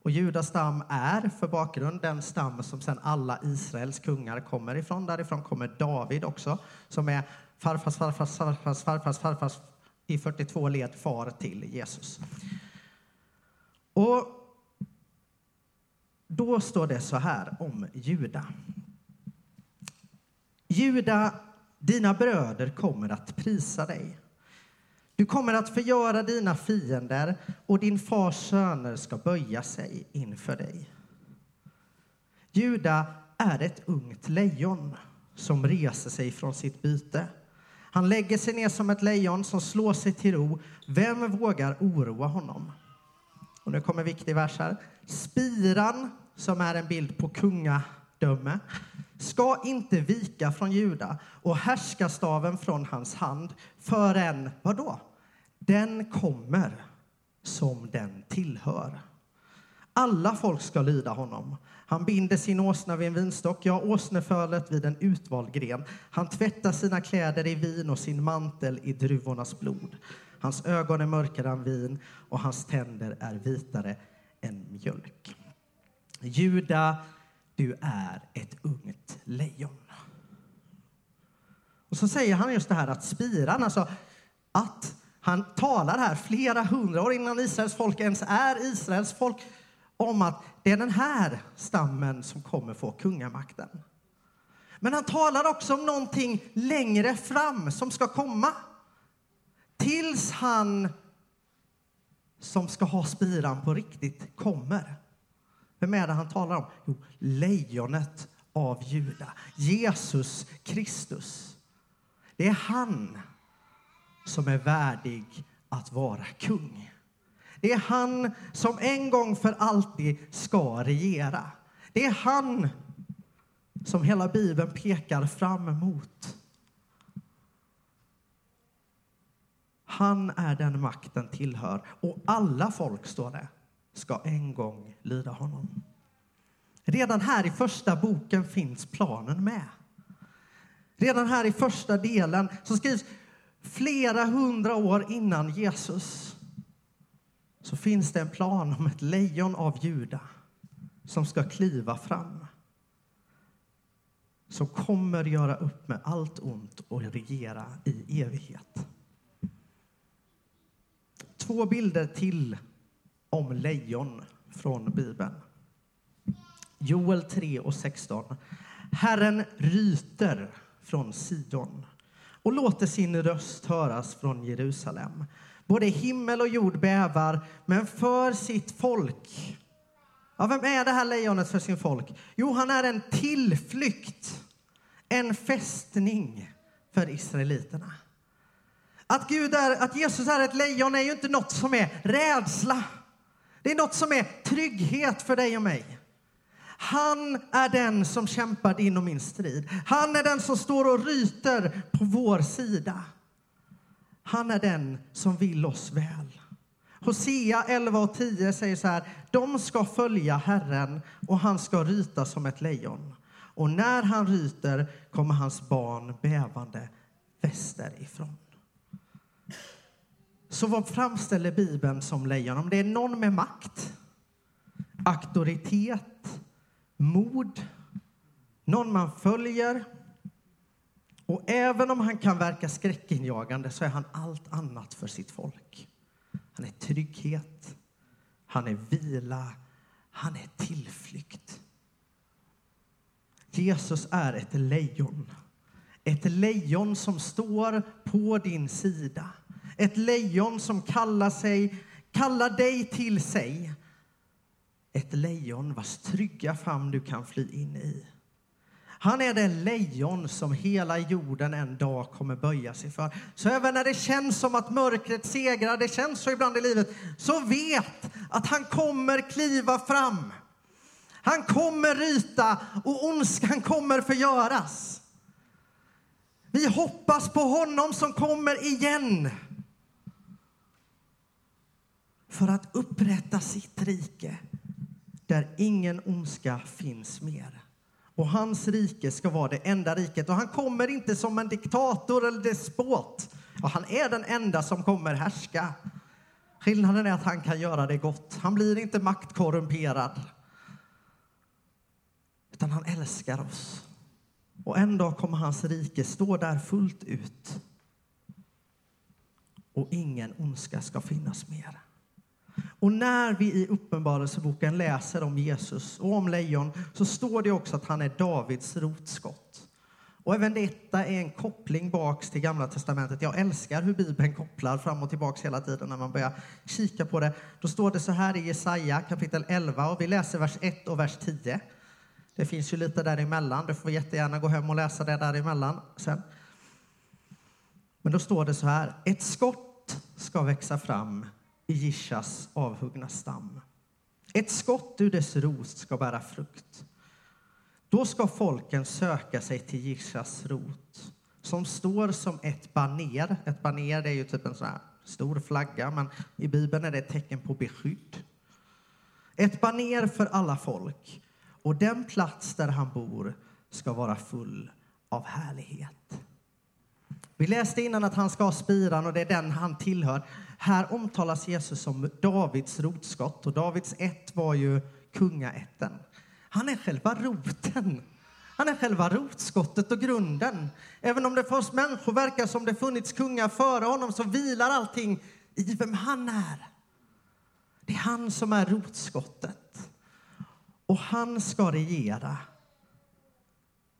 Och Judastam är, för bakgrund, den stam som sen alla Israels kungar kommer ifrån. Därifrån kommer David också, som är farfars farfars farfars farfars farfars i 42 led far till Jesus. Och då står det så här om Juda. Juda, dina bröder kommer att prisa dig. Du kommer att förgöra dina fiender och din fars söner ska böja sig inför dig. Juda är ett ungt lejon som reser sig från sitt byte. Han lägger sig ner som ett lejon som slår sig till ro. Vem vågar oroa honom? Och nu kommer viktig vers här. Spiran, som är en bild på kungadöme, ska inte vika från Juda och härskastaven från hans hand förrän, vadå? Den kommer som den tillhör. Alla folk ska lyda honom. Han binder sin åsna vid en vinstock, ja, åsnefölet vid en utvald gren. Han tvättar sina kläder i vin och sin mantel i druvornas blod. Hans ögon är mörkare än vin och hans tänder är vitare än mjölk. Juda, du är ett ungt lejon. Och så säger han just det här att spiran, alltså att han talar här flera hundra år innan Israels folk ens är Israels folk om att det är den här stammen som kommer få kungamakten. Men han talar också om någonting längre fram som ska komma. Tills han som ska ha spiran på riktigt kommer. Vem är det han talar om? Jo, lejonet av Juda. Jesus Kristus. Det är han som är värdig att vara kung. Det är han som en gång för alltid ska regera. Det är han som hela Bibeln pekar fram emot. Han är den makten tillhör och alla folk, står det, ska en gång lyda honom. Redan här i första boken finns planen med. Redan här i första delen så skrivs flera hundra år innan Jesus så finns det en plan om ett lejon av Juda som ska kliva fram. Som kommer göra upp med allt ont och regera i evighet. Två bilder till om lejon från Bibeln. Joel 3 och 16. Herren ryter från Sion och låter sin röst höras från Jerusalem. Både himmel och jord bävar, men för sitt folk. Ja, vem är det här lejonet för sin folk? Jo, han är en tillflykt, en fästning för israeliterna. Att, Gud är, att Jesus är ett lejon är ju inte något som är rädsla. Det är något som är trygghet för dig och mig. Han är den som kämpar din och min strid. Han är den som står och ryter på vår sida. Han är den som vill oss väl. Hosea 11 och 10 säger så här. De ska följa Herren och han ska ryta som ett lejon. Och när han ryter kommer hans barn bävande västerifrån. Så vad framställer Bibeln som lejon? Om det är någon med makt, auktoritet, mod, någon man följer. Och även om han kan verka skräckinjagande så är han allt annat för sitt folk. Han är trygghet, han är vila, han är tillflykt. Jesus är ett lejon. Ett lejon som står på din sida. Ett lejon som kallar, sig, kallar dig till sig. Ett lejon vars trygga famn du kan fly in i. Han är det lejon som hela jorden en dag kommer böja sig för. Så även när det känns som att mörkret segrar, det känns så ibland i livet, så vet att han kommer kliva fram. Han kommer ryta och ondskan kommer förgöras. Vi hoppas på honom som kommer igen för att upprätta sitt rike där ingen ondska finns mer. Och hans rike ska vara det enda riket. Och han kommer inte som en diktator eller despot. Och han är den enda som kommer härska. Skillnaden är att han kan göra det gott. Han blir inte maktkorrumperad. Utan han älskar oss. Och en dag kommer hans rike stå där fullt ut. Och ingen ondska ska finnas mer. Och när vi i Uppenbarelseboken läser om Jesus och om lejon så står det också att han är Davids rotskott. Och även detta är en koppling baks till Gamla testamentet. Jag älskar hur Bibeln kopplar fram och tillbaks hela tiden när man börjar kika på det. Då står det så här i Jesaja kapitel 11 och vi läser vers 1 och vers 10. Det finns ju lite däremellan. Du får jättegärna gå hem och läsa det däremellan sen. Men då står det så här. Ett skott ska växa fram i Jishas avhuggna stam. Ett skott ur dess rost ska bära frukt. Då ska folken söka sig till Jishas rot som står som ett baner. Ett baner är ju typ en sån här stor flagga, men i Bibeln är det ett tecken på beskydd. Ett baner för alla folk och den plats där han bor ska vara full av härlighet. Vi läste innan att han ska ha spiran och det är den han tillhör. Här omtalas Jesus som Davids rotskott och Davids ett var ju kungaätten. Han är själva roten. Han är själva rotskottet och grunden. Även om det för oss människor verkar som det funnits kungar före honom så vilar allting i vem han är. Det är han som är rotskottet. Och han ska regera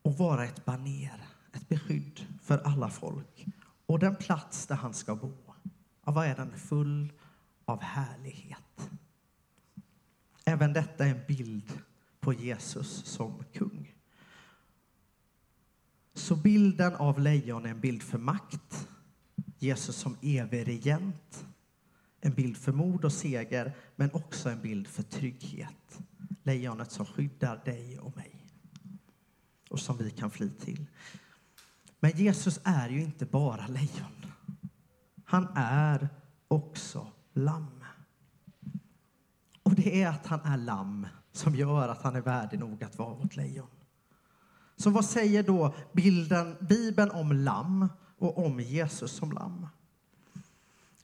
och vara ett baner, ett beskydd för alla folk. Och den plats där han ska bo, ja, vad är den? Full av härlighet. Även detta är en bild på Jesus som kung. Så bilden av lejon är en bild för makt, Jesus som evig regent, en bild för mod och seger, men också en bild för trygghet. Lejonet som skyddar dig och mig och som vi kan fly till. Men Jesus är ju inte bara lejon. Han är också lamm. Och det är att han är lamm som gör att han är värdig nog att vara vårt lejon. Så vad säger då bilden, Bibeln om lamm och om Jesus som lamm?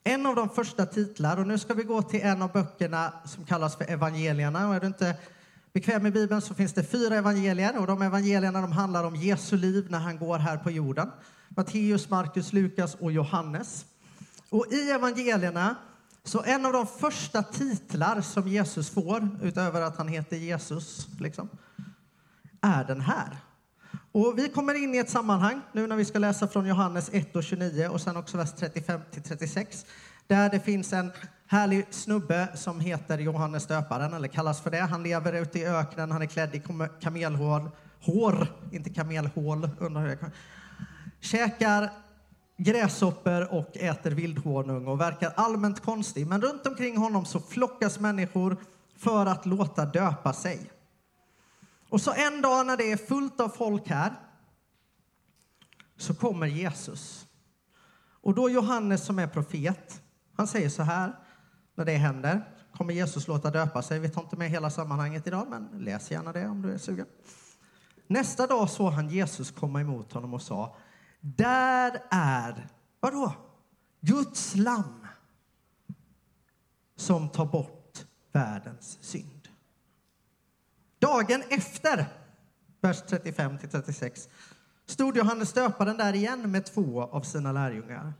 En av de första titlar, och nu ska vi gå till en av böckerna som kallas för evangelierna. Och är du inte bekväm med Bibeln så finns det fyra evangelier och de evangelierna de handlar om Jesu liv när han går här på jorden. Matteus, Markus, Lukas och Johannes. Och i evangelierna så en av de första titlar som Jesus får, utöver att han heter Jesus, liksom, är den här. Och vi kommer in i ett sammanhang nu när vi ska läsa från Johannes 1 och 29 och sen också vers 35 till 36 där det finns en härlig snubbe som heter Johannes döparen, eller kallas för det. Han lever ute i öknen, han är klädd i kamelhår, hår, inte kamelhål, undrar hur jag kan. Käkar gräshoppor och äter vildhonung och verkar allmänt konstig. Men runt omkring honom så flockas människor för att låta döpa sig. Och så en dag när det är fullt av folk här så kommer Jesus. Och då Johannes som är profet, han säger så här när det händer. Kommer Jesus låta döpa sig? Vi tar inte med hela sammanhanget idag, men läs gärna det om du är sugen. Nästa dag såg han Jesus komma emot honom och sa där är, vadå? Guds lamm som tar bort världens synd. Dagen efter vers 35-36, stod Johannes döparen där igen med två av sina lärjungar.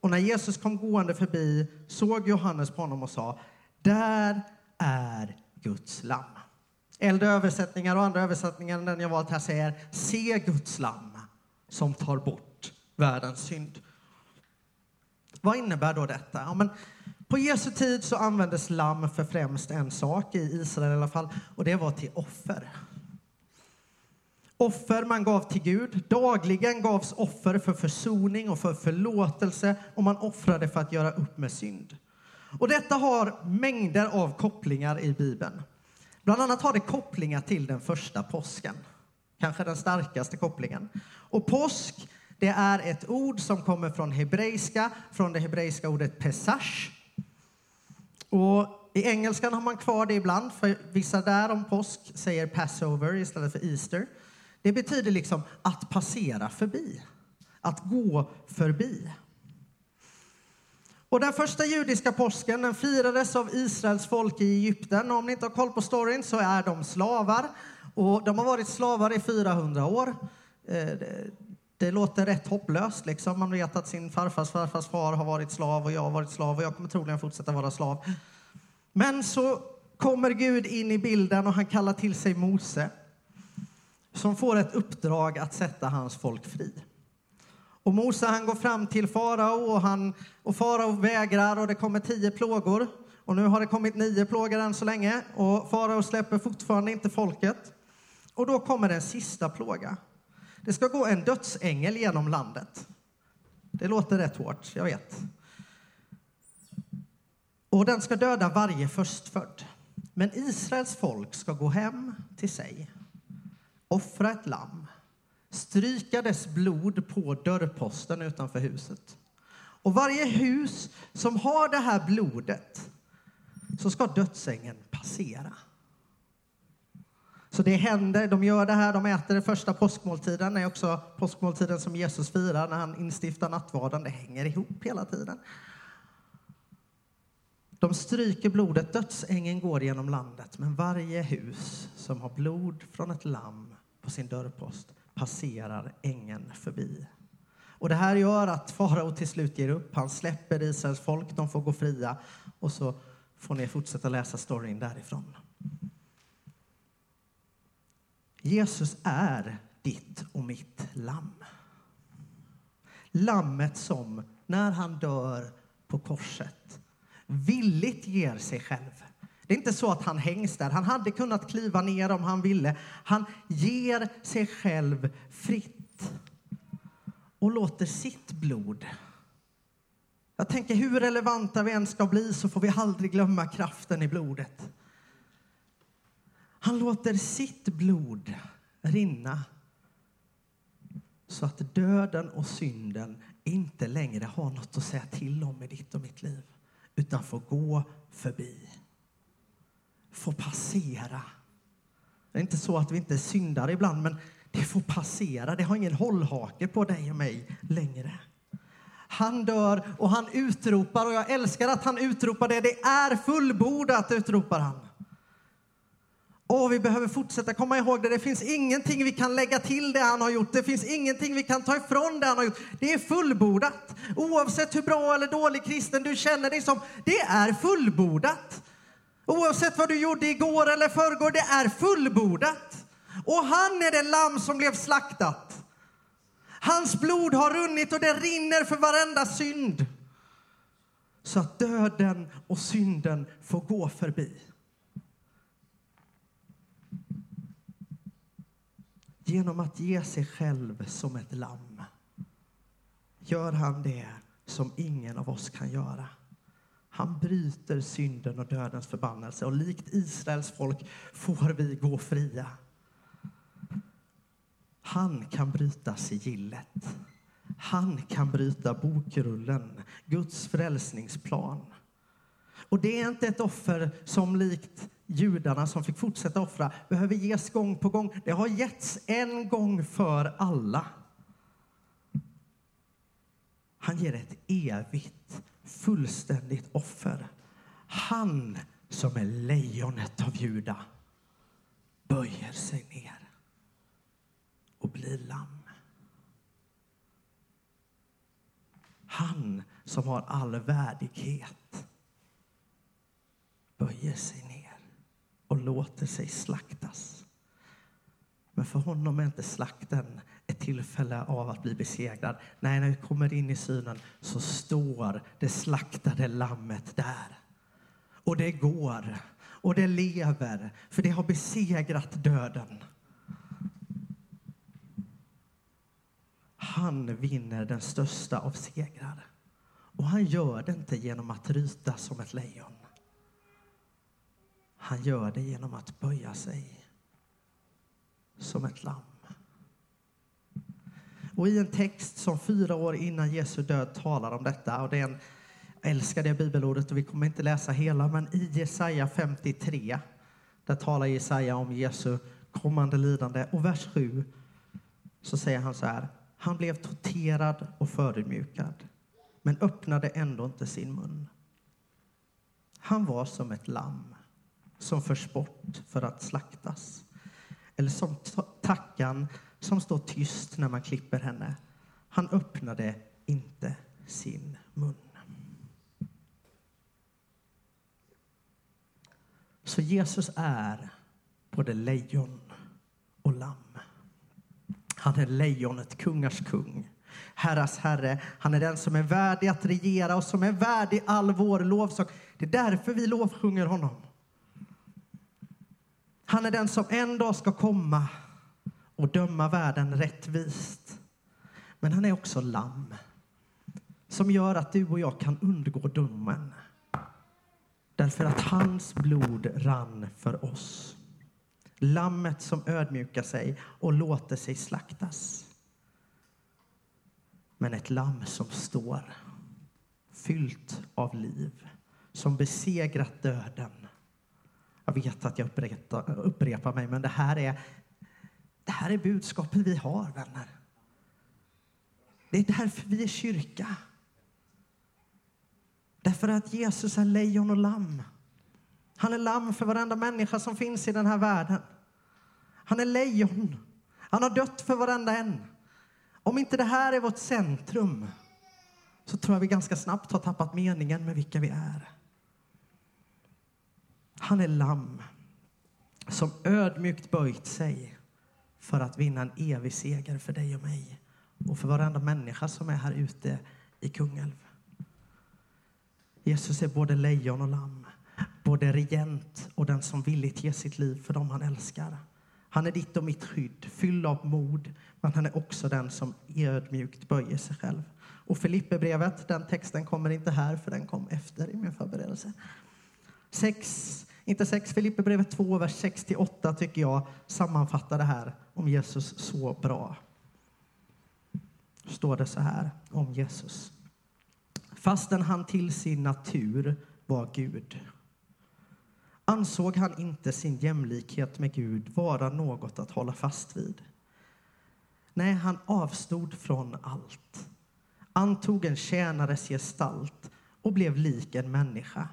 Och när Jesus kom gående förbi såg Johannes på honom och sa, där är Guds lamm. Äldre översättningar och andra översättningar än den jag valt här säger, se Guds lamm som tar bort världens synd. Vad innebär då detta? Ja, men på Jesu tid så användes lamm för främst en sak, i Israel i alla fall, och det var till offer. Offer man gav till Gud. Dagligen gavs offer för försoning och för förlåtelse och man offrade för att göra upp med synd. Och detta har mängder av kopplingar i Bibeln. Bland annat har det kopplingar till den första påsken. Kanske den starkaste kopplingen. Och påsk, det är ett ord som kommer från hebreiska, från det hebreiska ordet pesach. Och i engelskan har man kvar det ibland, för vissa där om påsk säger passover istället för Easter. Det betyder liksom att passera förbi, att gå förbi. Och den första judiska påsken den firades av Israels folk i Egypten. Och om ni inte har koll på storyn så är de slavar. Och de har varit slavar i 400 år. Eh, det, det låter rätt hopplöst. Liksom. Man vet att sin farfars farfars far har varit slav och jag har varit slav och jag kommer troligen fortsätta vara slav. Men så kommer Gud in i bilden och han kallar till sig Mose som får ett uppdrag att sätta hans folk fri. Och Mose han går fram till farao och, han, och farao vägrar och det kommer tio plågor. Och nu har det kommit nio plågor än så länge och farao släpper fortfarande inte folket. Och då kommer den sista plåga. Det ska gå en dödsängel genom landet. Det låter rätt hårt, jag vet. Och den ska döda varje förstfödd. Men Israels folk ska gå hem till sig, offra ett lamm, stryka dess blod på dörrposten utanför huset. Och varje hus som har det här blodet så ska dödsängeln passera. Så det händer, de gör det här, de äter den första påskmåltiden, det är också påskmåltiden som Jesus firar när han instiftar nattvarden. Det hänger ihop hela tiden. De stryker blodet, dödsängeln går genom landet, men varje hus som har blod från ett lamm på sin dörrpost passerar ängeln förbi. Och det här gör att farao till slut ger upp. Han släpper Israels folk, de får gå fria och så får ni fortsätta läsa storyn därifrån. Jesus är ditt och mitt lamm. Lammet som, när han dör på korset, villigt ger sig själv. Det är inte så att han hängs där. Han hade kunnat kliva ner om han ville. Han ger sig själv fritt och låter sitt blod jag tänker hur relevanta vi än ska bli så får vi aldrig glömma kraften i blodet. Han låter sitt blod rinna så att döden och synden inte längre har något att säga till om i ditt och mitt liv utan får gå förbi. Får passera. Det är inte så att vi inte syndar ibland, men det får passera. Det har ingen hållhake på dig och mig längre. Han dör och han utropar, och jag älskar att han utropar det. Det är fullbordat, utropar han. Och vi behöver fortsätta komma ihåg det. Det finns ingenting vi kan lägga till det han har gjort. Det finns ingenting vi kan ta ifrån det han har gjort. Det är fullbordat. Oavsett hur bra eller dålig kristen du känner dig som, det är fullbordat. Oavsett vad du gjorde igår eller förrgår, det är fullbordat. Och han är det lamm som blev slaktat. Hans blod har runnit och det rinner för varenda synd. Så att döden och synden får gå förbi. Genom att ge sig själv som ett lamm gör han det som ingen av oss kan göra. Han bryter synden och dödens förbannelse och likt Israels folk får vi gå fria. Han kan bryta sigillet. Han kan bryta bokrullen, Guds frälsningsplan. Och det är inte ett offer som likt judarna som fick fortsätta offra behöver ges gång på gång. Det har getts en gång för alla. Han ger ett evigt, fullständigt offer. Han som är lejonet av Juda böjer sig ner och blir lamm. Han som har all värdighet böjer sig ner och låter sig slaktas. Men för honom är inte slakten ett tillfälle av att bli besegrad. Nej, när vi kommer in i synen så står det slaktade lammet där. Och det går, och det lever, för det har besegrat döden. Han vinner den största av segrar. Och han gör det inte genom att ryta som ett lejon. Han gör det genom att böja sig som ett lamm. Och i en text som fyra år innan Jesu död talar om detta, och det är en, jag älskar det bibelordet och vi kommer inte läsa hela, men i Jesaja 53, där talar Jesaja om Jesu kommande lidande. Och vers 7 så säger han så här, han blev torterad och förödmjukad, men öppnade ändå inte sin mun. Han var som ett lamm som förs bort för att slaktas. Eller som tackan som står tyst när man klipper henne. Han öppnade inte sin mun. Så Jesus är både lejon och lamm. Han är lejonet, kungars kung, herras herre. Han är den som är värdig att regera och som är värdig all vår lovsång. Det är därför vi lovsjunger honom. Han är den som en dag ska komma och döma världen rättvist. Men han är också lamm som gör att du och jag kan undgå domen. Därför att hans blod rann för oss. Lammet som ödmjukar sig och låter sig slaktas. Men ett lamm som står fyllt av liv, som besegrat döden. Jag vet att jag upprepar, upprepar mig, men det här, är, det här är budskapet vi har, vänner. Det är därför vi är kyrka. Därför att Jesus är lejon och lamm. Han är lamm för varenda människa som finns i den här världen. Han är lejon. Han har dött för varenda en. Om inte det här är vårt centrum så tror jag vi ganska snabbt har tappat meningen med vilka vi är. Han är lamm som ödmjukt böjt sig för att vinna en evig seger för dig och mig och för varenda människa som är här ute i Kungälv. Jesus är både lejon och lamm, både regent och den som villigt ger sitt liv för dem han älskar. Han är ditt och mitt skydd, fylld av mod, men han är också den som ödmjukt böjer sig själv. Och Filipperbrevet, den texten kommer inte här, för den kom efter i min förberedelse. 6, inte sex, Filipperbrevet 2, vers 68 tycker jag sammanfattar det här om Jesus så bra. Står det så här om Jesus. Fastän han till sin natur var Gud ansåg han inte sin jämlikhet med Gud vara något att hålla fast vid. Nej, han avstod från allt, antog en tjänares gestalt och blev lik en människa.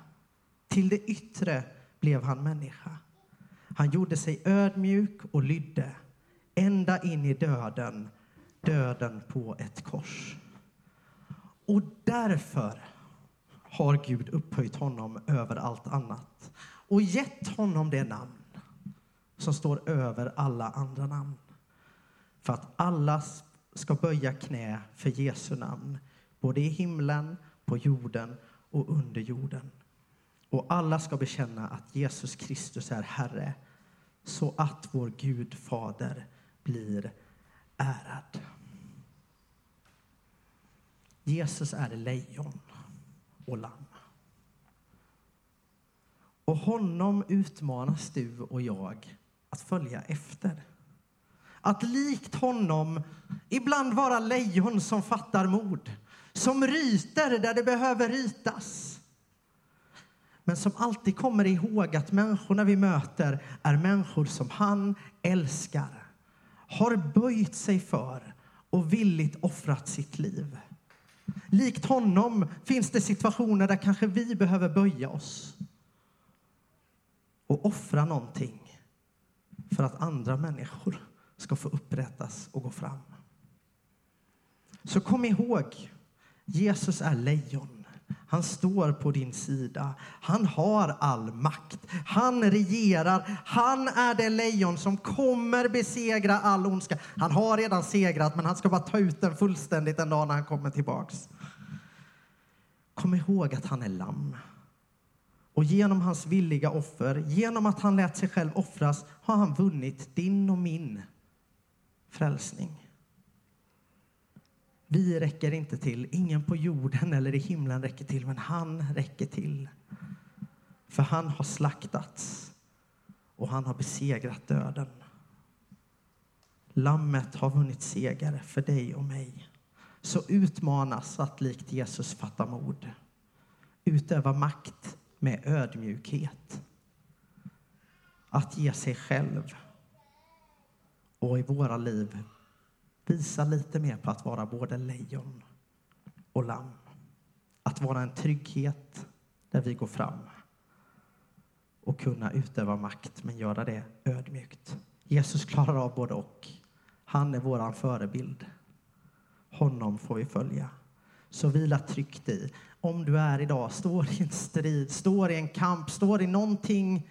Till det yttre blev han människa. Han gjorde sig ödmjuk och lydde ända in i döden, döden på ett kors. Och därför har Gud upphöjt honom över allt annat och gett honom det namn som står över alla andra namn. För att alla ska böja knä för Jesu namn, både i himlen, på jorden och under jorden. Och alla ska bekänna att Jesus Kristus är Herre, så att vår Gud Fader blir ärad. Jesus är lejon och lamm. Och honom utmanas du och jag att följa efter. Att likt honom ibland vara lejon som fattar mod. Som ryter där det behöver rytas. Men som alltid kommer ihåg att människorna vi möter är människor som han älskar. Har böjt sig för och villigt offrat sitt liv. Likt honom finns det situationer där kanske vi behöver böja oss och offra någonting för att andra människor ska få upprättas och gå fram. Så kom ihåg Jesus är lejon. Han står på din sida. Han har all makt. Han regerar. Han är det lejon som kommer besegra all ondska. Han har redan segrat, men han ska bara ta ut den fullständigt en dag när han kommer tillbaks. Kom ihåg att han är lamm. Och genom hans villiga offer, genom att han lät sig själv offras, har han vunnit din och min frälsning. Vi räcker inte till, ingen på jorden eller i himlen räcker till, men han räcker till. För han har slaktats och han har besegrat döden. Lammet har vunnit seger för dig och mig. Så utmanas att likt Jesus fatta mod. Utöva makt med ödmjukhet. Att ge sig själv och i våra liv visa lite mer på att vara både lejon och lamm. Att vara en trygghet där vi går fram och kunna utöva makt, men göra det ödmjukt. Jesus klarar av både och. Han är vår förebild. Honom får vi följa. Så vila tryggt i. Om du är idag, står i en strid, står i en kamp, står i någonting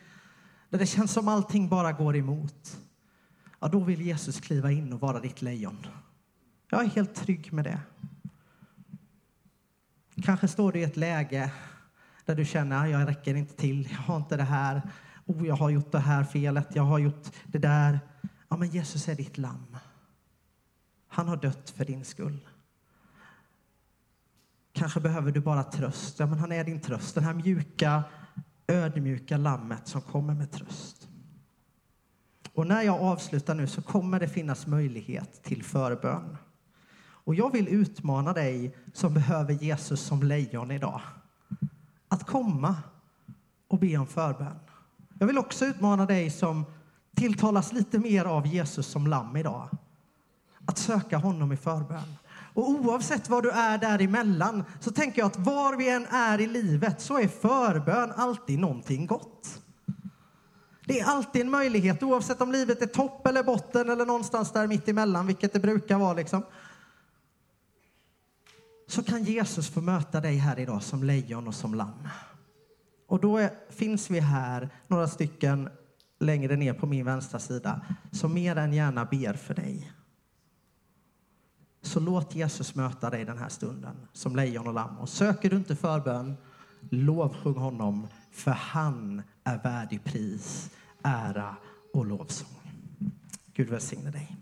där det känns som allting bara går emot ja, då vill Jesus kliva in och vara ditt lejon. Jag är helt trygg med det. Kanske står du i ett läge där du känner att jag räcker inte till, jag har inte det här, oh, jag har gjort det här felet, jag har gjort det där. Ja, men Jesus är ditt lamm. Han har dött för din skull. Kanske behöver du bara tröst. Ja, men han är din tröst. Den här mjuka, ödmjuka lammet som kommer med tröst. Och när jag avslutar nu så kommer det finnas möjlighet till förbön. Och jag vill utmana dig som behöver Jesus som lejon idag. Att komma och be om förbön. Jag vill också utmana dig som tilltalas lite mer av Jesus som lamm idag. Att söka honom i förbön. Och oavsett vad du är däremellan så tänker jag att var vi än är i livet så är förbön alltid någonting gott. Det är alltid en möjlighet, oavsett om livet är topp eller botten eller någonstans där mitt emellan, vilket det brukar vara. Liksom. Så kan Jesus få möta dig här idag som lejon och som lamm. Och då är, finns vi här, några stycken längre ner på min vänstra sida, som mer än gärna ber för dig. Så låt Jesus möta dig den här stunden som lejon och lamm. Och söker du inte förbön, lovsjung honom, för han är värdig pris, ära och lovsång. Gud välsigne dig.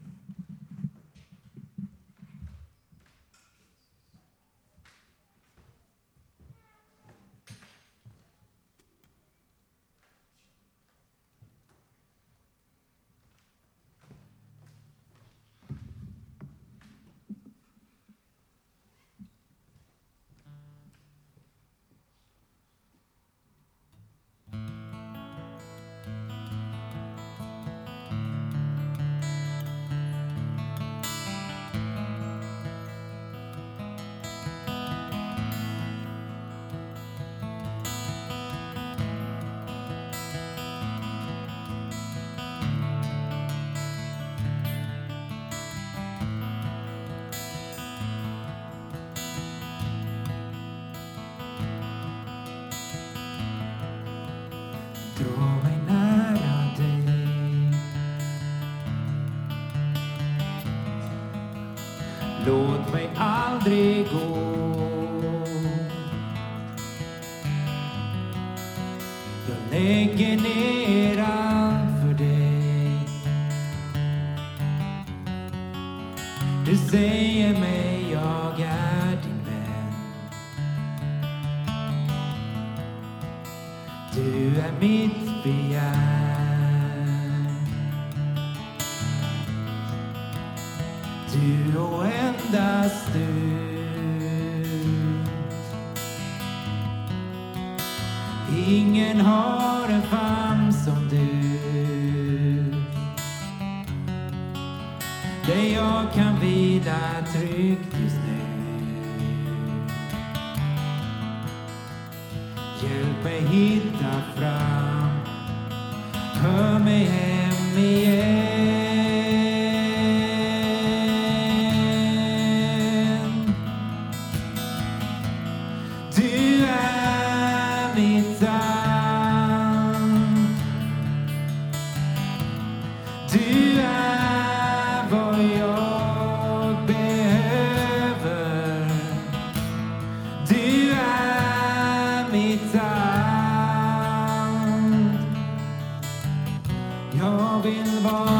in the bar.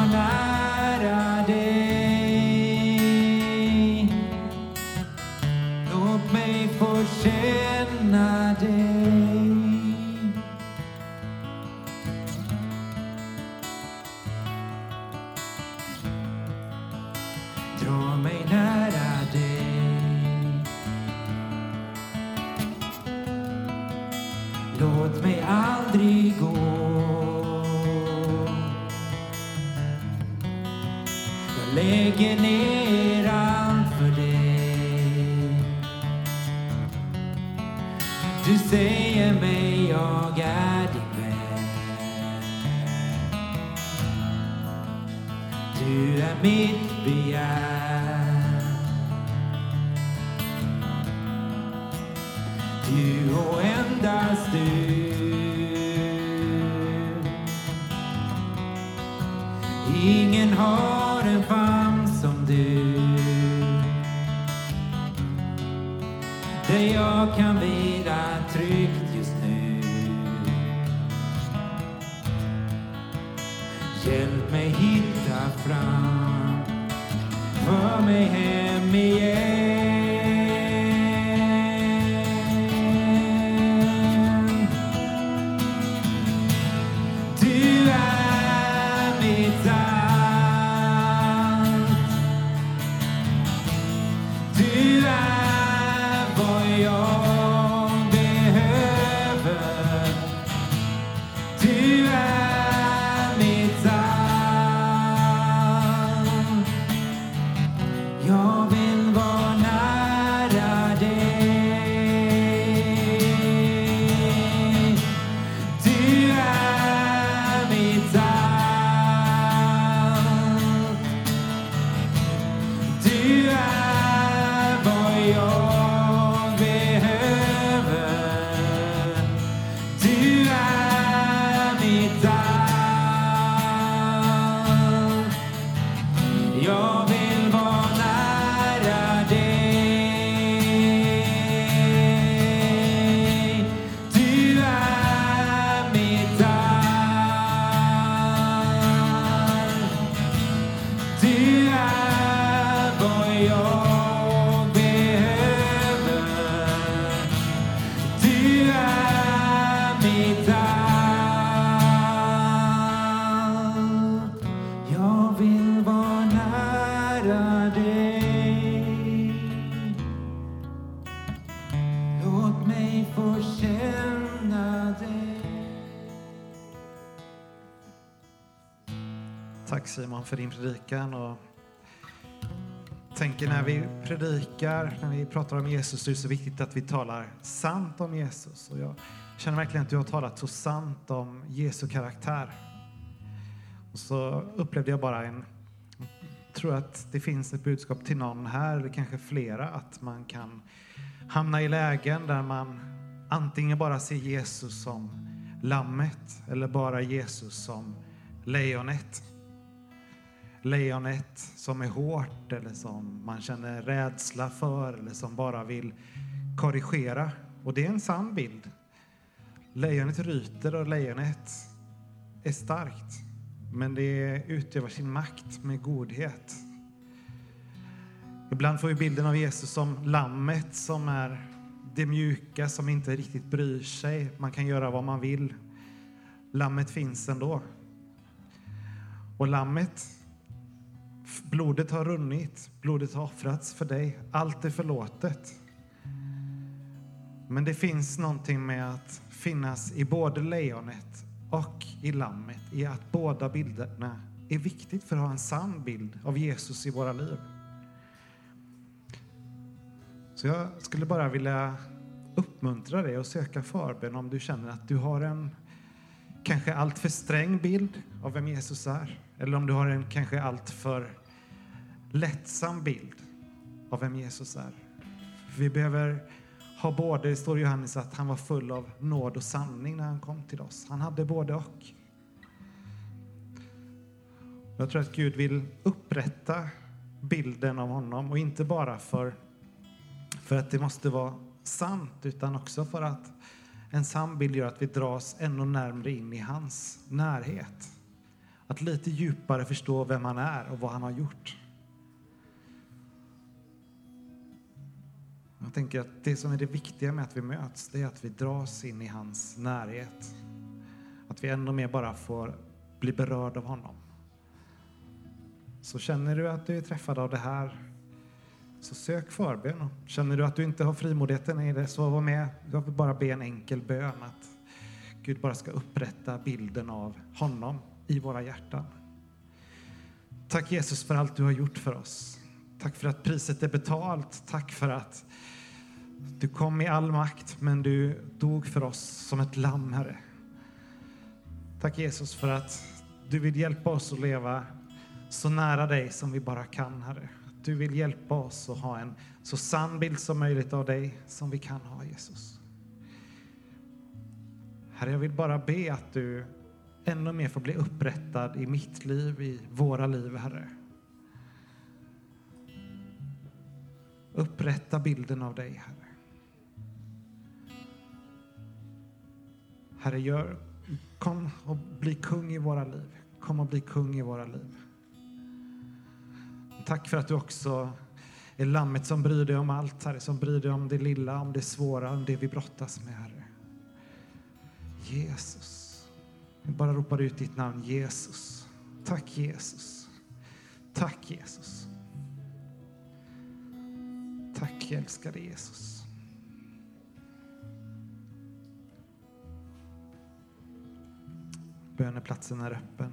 För din predikan. Och tänker när vi predikar, när vi pratar om Jesus, så är det så viktigt att vi talar sant om Jesus. Och jag känner verkligen att du har talat så sant om Jesu karaktär. Och så upplevde jag bara en, jag tror att det finns ett budskap till någon här, eller kanske flera, att man kan hamna i lägen där man antingen bara ser Jesus som lammet eller bara Jesus som lejonet lejonet som är hårt eller som man känner rädsla för eller som bara vill korrigera. Och det är en sann bild. Lejonet ryter och lejonet är starkt. Men det utövar sin makt med godhet. Ibland får vi bilden av Jesus som lammet som är det mjuka som inte riktigt bryr sig. Man kan göra vad man vill. Lammet finns ändå. Och lammet Blodet har runnit, blodet har offrats för dig. Allt är förlåtet. Men det finns någonting med att finnas i både lejonet och i lammet, i att båda bilderna är viktigt för att ha en sann bild av Jesus i våra liv. Så jag skulle bara vilja uppmuntra dig att söka förbön om du känner att du har en kanske alltför sträng bild av vem Jesus är. Eller om du har en kanske alltför lättsam bild av vem Jesus är. Vi behöver ha både, det står i Johannes att han var full av nåd och sanning när han kom till oss. Han hade både och. Jag tror att Gud vill upprätta bilden av honom och inte bara för, för att det måste vara sant utan också för att en sann bild gör att vi dras ännu närmre in i hans närhet. Att lite djupare förstå vem han är och vad han har gjort. Jag tänker att det som är det viktiga med att vi möts, det är att vi dras in i hans närhet. Att vi ändå mer bara får bli berörd av honom. Så känner du att du är träffad av det här, så sök förbön. Känner du att du inte har frimodigheten i det, så var med. Jag vill bara be en enkel bön att Gud bara ska upprätta bilden av honom i våra hjärtan. Tack Jesus för allt du har gjort för oss. Tack för att priset är betalt. Tack för att du kom i all makt, men du dog för oss som ett lamm, Herre. Tack Jesus för att du vill hjälpa oss att leva så nära dig som vi bara kan, Herre. Du vill hjälpa oss att ha en så sann bild som möjligt av dig som vi kan ha, Jesus. Herre, jag vill bara be att du ännu mer får bli upprättad i mitt liv, i våra liv, Herre. Upprätta bilden av dig, Herre. Herre, gör, kom och bli kung i våra liv. Kom och bli kung i våra liv. Tack för att du också är lammet som bryr dig om allt, Herre, som bryr dig om det lilla, om det svåra, om det vi brottas med, Herre. Jesus. Vi bara ropar ut ditt namn, Jesus. Tack Jesus. Tack Jesus. Tack älskade Jesus. Böneplatsen är öppen.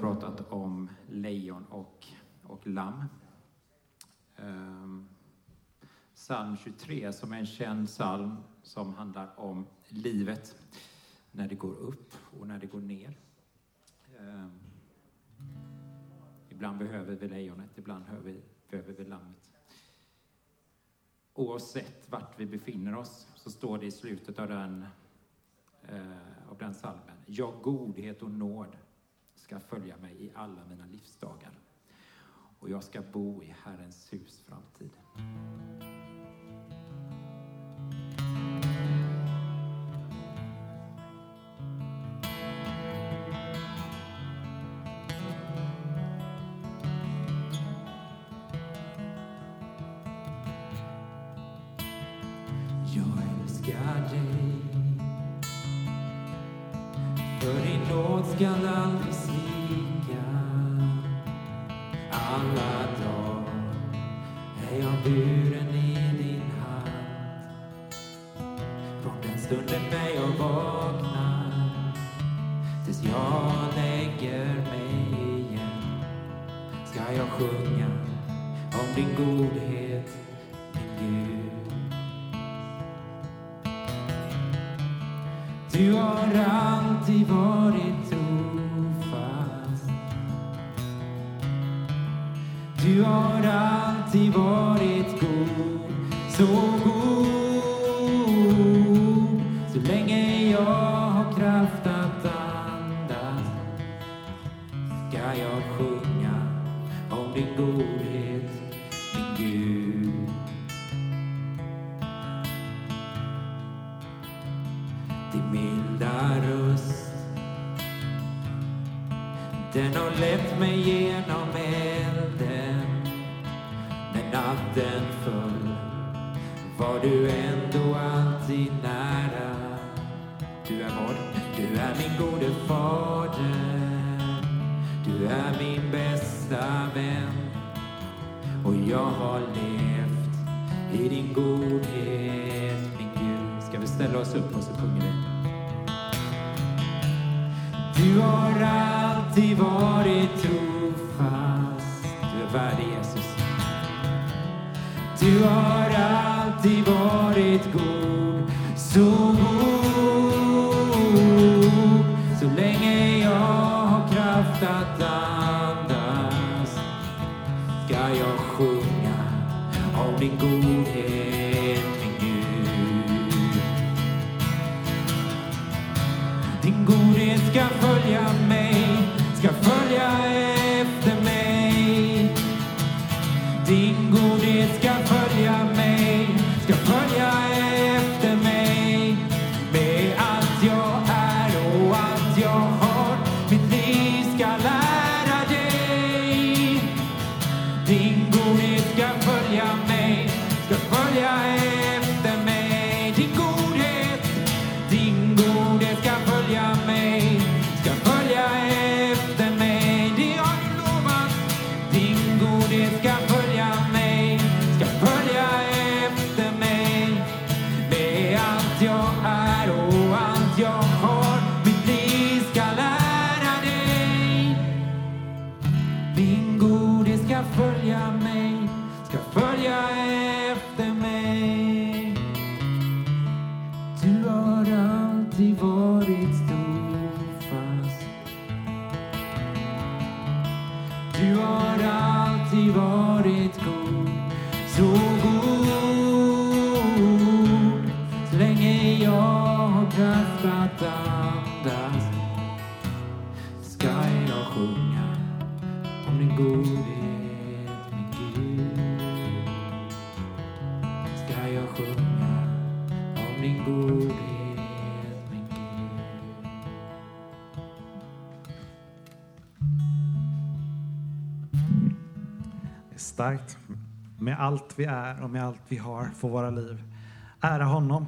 Pratat om lejon och, och lamm. Um, psalm 23 som är en känd psalm som handlar om livet när det går upp och när det går ner. Um, ibland behöver vi lejonet, ibland behöver vi, behöver vi lammet. Oavsett vart vi befinner oss så står det i slutet av den, eh, av den salmen. Ja, godhet och nåd ska följa mig i alla mina livsdagar och jag ska bo i Herrens hus framtid. Jag är jag buren i din hand. Från den stunden när jag vaknar tills jag lägger mig igen. Ska jag sjunga om din godhet, sjunga om din godhet, min Gud. Ska jag sjunga om din godhet, min Gud. Det är starkt med allt vi är och med allt vi har för våra liv. Ära honom.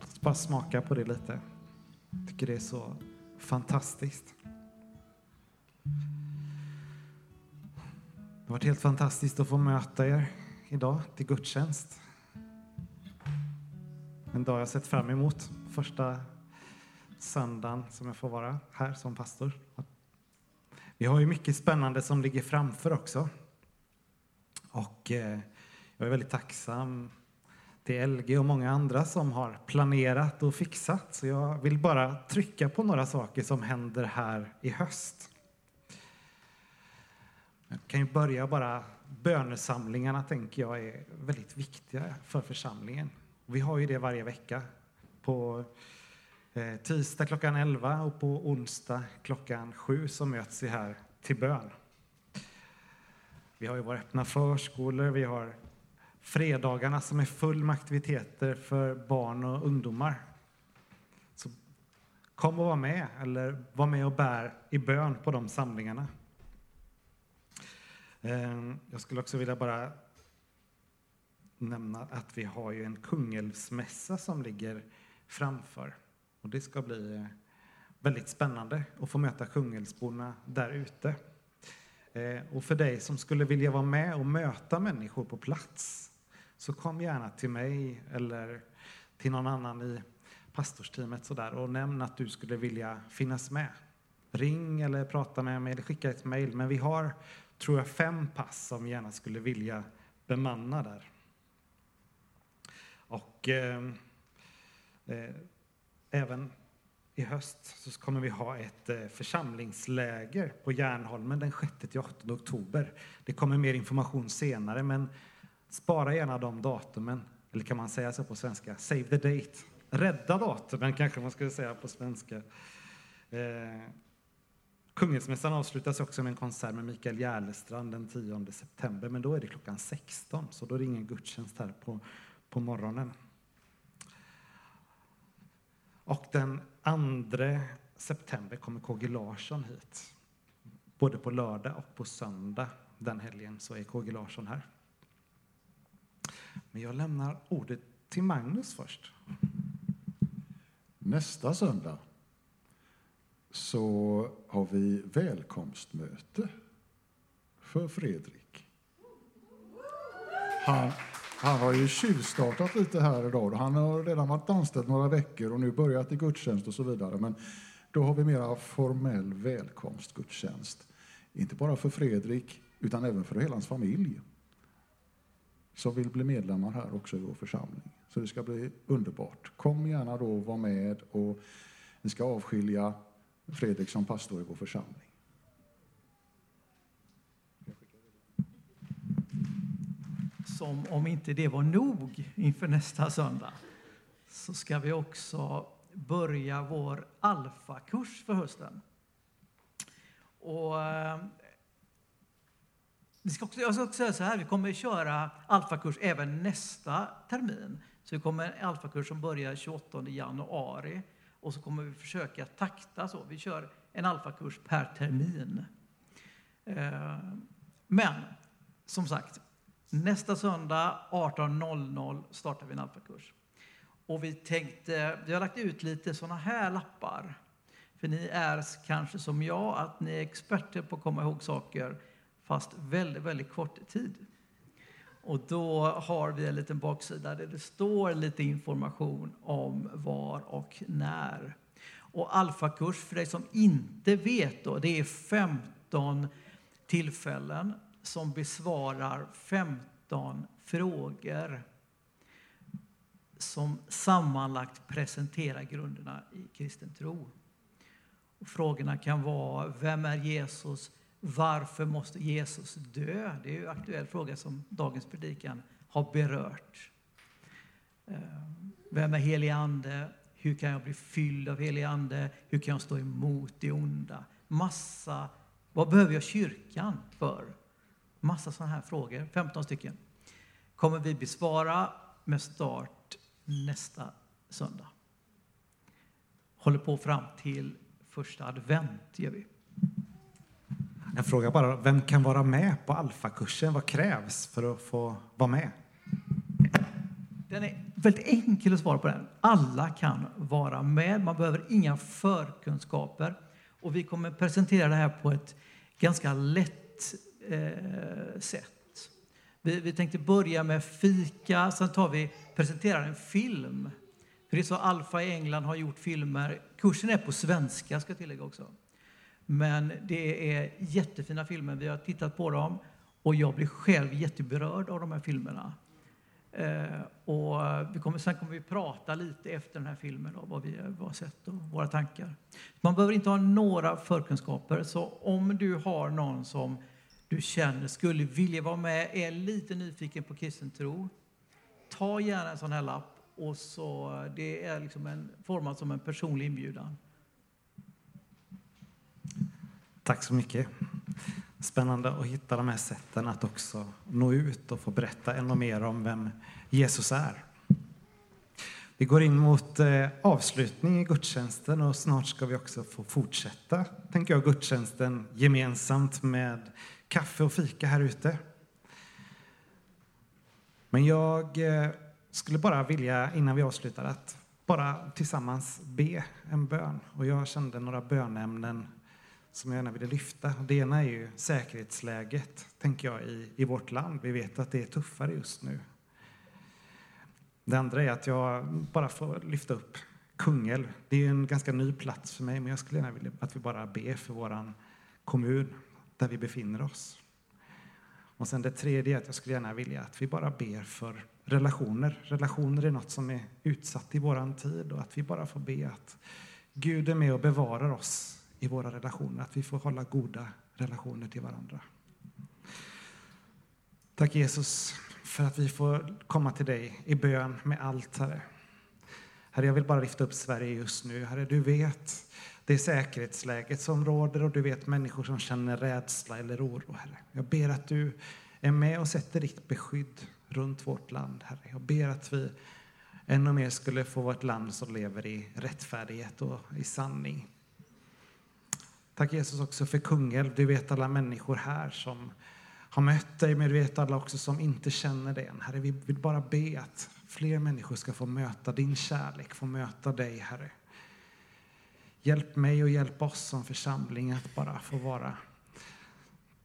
Låt oss bara smaka på det lite. Jag tycker det är så fantastiskt. Har varit helt fantastiskt att få möta er idag till gudstjänst. En dag jag sett fram emot. Första söndagen som jag får vara här som pastor. Vi har ju mycket spännande som ligger framför också. Och eh, jag är väldigt tacksam till LG och många andra som har planerat och fixat. Så jag vill bara trycka på några saker som händer här i höst. Jag kan ju börja bara. Bönesamlingarna tänker jag är väldigt viktiga för församlingen. Vi har ju det varje vecka. På eh, tisdag klockan 11 och på onsdag klockan 7 så möts vi här till bön. Vi har ju våra öppna förskolor, vi har fredagarna som är full med aktiviteter för barn och ungdomar. Så kom och var med, eller var med och bär i bön på de samlingarna. Ehm, jag skulle också vilja bara nämna att vi har ju en Kungälvsmässa som ligger framför. Och det ska bli eh, väldigt spännande att få möta Kungälvsborna där ute. Eh, och för dig som skulle vilja vara med och möta människor på plats så kom gärna till mig eller till någon annan i pastorsteamet sådär och nämn att du skulle vilja finnas med. Ring eller prata med mig eller skicka ett mejl. Men vi har, tror jag, fem pass som gärna skulle vilja bemanna där. Och eh, eh, även i höst så kommer vi ha ett eh, församlingsläger på Järnholmen den 6-8 oktober. Det kommer mer information senare, men spara gärna de datumen. Eller kan man säga så på svenska? Save the date. Rädda datumen kanske man skulle säga på svenska. Eh, Kungälvsmässan avslutas också med en konsert med Mikael Järlestrand den 10 september, men då är det klockan 16, så då är det ingen gudstjänst här på, på morgonen. Och den 2 september kommer KG Larsson hit. Både på lördag och på söndag den helgen så är KG Larsson här. Men jag lämnar ordet till Magnus först. Nästa söndag så har vi välkomstmöte för Fredrik. Han, han har ju tjuvstartat lite här idag. Han har redan varit anställd några veckor och nu börjat i gudstjänst och så vidare. Men då har vi mera formell välkomstgudstjänst. Inte bara för Fredrik, utan även för hela hans familj som vill bli medlemmar här också i vår församling. Så det ska bli underbart. Kom gärna då och var med och vi ska avskilja Fredrik som pastor i vår församling. Som om inte det var nog inför nästa söndag så ska vi också börja vår alfakurs för hösten. Och eh, vi ska också, jag ska också säga så här, vi kommer köra alfakurs även nästa termin. Så det kommer en alfakurs som börjar 28 januari och så kommer vi försöka takta så. Vi kör en alfakurs per termin. Eh, men som sagt, nästa söndag 18.00 startar vi en alfakurs. Och vi tänkte, vi har lagt ut lite sådana här lappar. För ni är kanske som jag, att ni är experter på att komma ihåg saker fast väldigt, väldigt kort tid. Och då har vi en liten baksida där det står lite information om var och när. Och alfakurs, för dig som inte vet, då, det är 15 tillfällen som besvarar 15 frågor som sammanlagt presenterar grunderna i kristen tro. Och frågorna kan vara, vem är Jesus? Varför måste Jesus dö? Det är ju en aktuell fråga som dagens predikan har berört. Eh, vem är helig ande? Hur kan jag bli fylld av helig ande? Hur kan jag stå emot det onda? Massa. Vad behöver jag kyrkan för? Massa sådana här frågor, 15 stycken. Kommer vi besvara med start nästa söndag. Håller på fram till första advent gör vi. En fråga bara, vem kan vara med på alfakursen? Vad krävs för att få vara med? Den är väldigt enkel att svara på den. Alla kan vara med. Man behöver inga förkunskaper. Och vi kommer presentera det här på ett ganska lätt eh, sätt. Vi, vi tänkte börja med fika, sen tar vi, presenterar en film. För det är så Alfa i England har gjort filmer. Kursen är på svenska ska jag tillägga också. Men det är jättefina filmer. Vi har tittat på dem och jag blir själv jätteberörd av de här filmerna. Eh, och vi kommer, sen kommer vi prata lite efter den här filmen om vad vi har sett och våra tankar. Man behöver inte ha några förkunskaper, så om du har någon som du känner skulle vilja vara med, är lite nyfiken på kristen tro, ta gärna en sån här lapp och så, det är liksom en, formad som en personlig inbjudan. Tack så mycket. Spännande att hitta de här sätten att också nå ut och få berätta ännu mer om vem Jesus är. Vi går in mot eh, avslutning i gudstjänsten och snart ska vi också få fortsätta, tänker jag, gudstjänsten gemensamt med kaffe och fika här ute. Men jag eh, skulle bara vilja, innan vi avslutar, att bara tillsammans be en bön. Och jag kände några bönämnen som jag gärna ville lyfta. Det ena är ju säkerhetsläget, tänker jag, i, i vårt land. Vi vet att det är tuffare just nu. Det andra är att jag bara får lyfta upp Kungälv. Det är en ganska ny plats för mig, men jag skulle gärna vilja att vi bara ber för vår kommun där vi befinner oss. Och sen det tredje är att jag skulle gärna vilja att vi bara ber för relationer. Relationer är något som är utsatt i vår tid och att vi bara får be att Gud är med och bevarar oss i våra relationer, att vi får hålla goda relationer till varandra. Tack Jesus för att vi får komma till dig i bön med allt, Herre. Herre, jag vill bara lyfta upp Sverige just nu. Herre, du vet det säkerhetsläget som råder och du vet människor som känner rädsla eller oro, Herre. Jag ber att du är med och sätter ditt beskydd runt vårt land, Herre. Jag ber att vi ännu mer skulle få vara ett land som lever i rättfärdighet och i sanning. Tack Jesus också för Kungälv. Du vet alla människor här som har mött dig, men du vet alla också som inte känner dig än. Herre, vi vill bara be att fler människor ska få möta din kärlek, få möta dig, Herre. Hjälp mig och hjälp oss som församling att bara få vara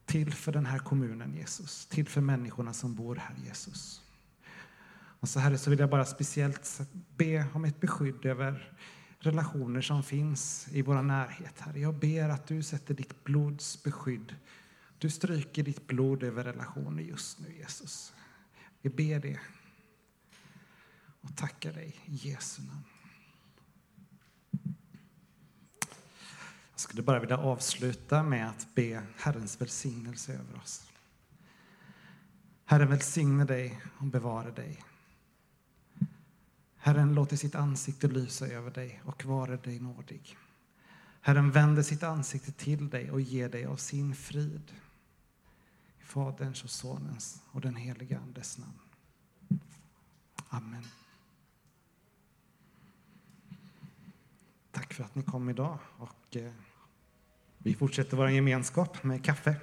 till för den här kommunen, Jesus. Till för människorna som bor här, Jesus. Och så Herre, så vill jag bara speciellt be om ett beskydd över relationer som finns i vår närhet, Herre. Jag ber att du sätter ditt blods beskydd. Du stryker ditt blod över relationer just nu, Jesus. Vi ber det och tackar dig i Jesu namn. Jag skulle bara vilja avsluta med att be Herrens välsignelse över oss. Herren välsigne dig och bevara dig. Herren låter sitt ansikte lysa över dig och vare dig nådig. Herren vänder sitt ansikte till dig och ger dig av sin frid. I Faderns och Sonens och den helige Andes namn. Amen. Tack för att ni kom idag och eh, vi fortsätter vår gemenskap med kaffe.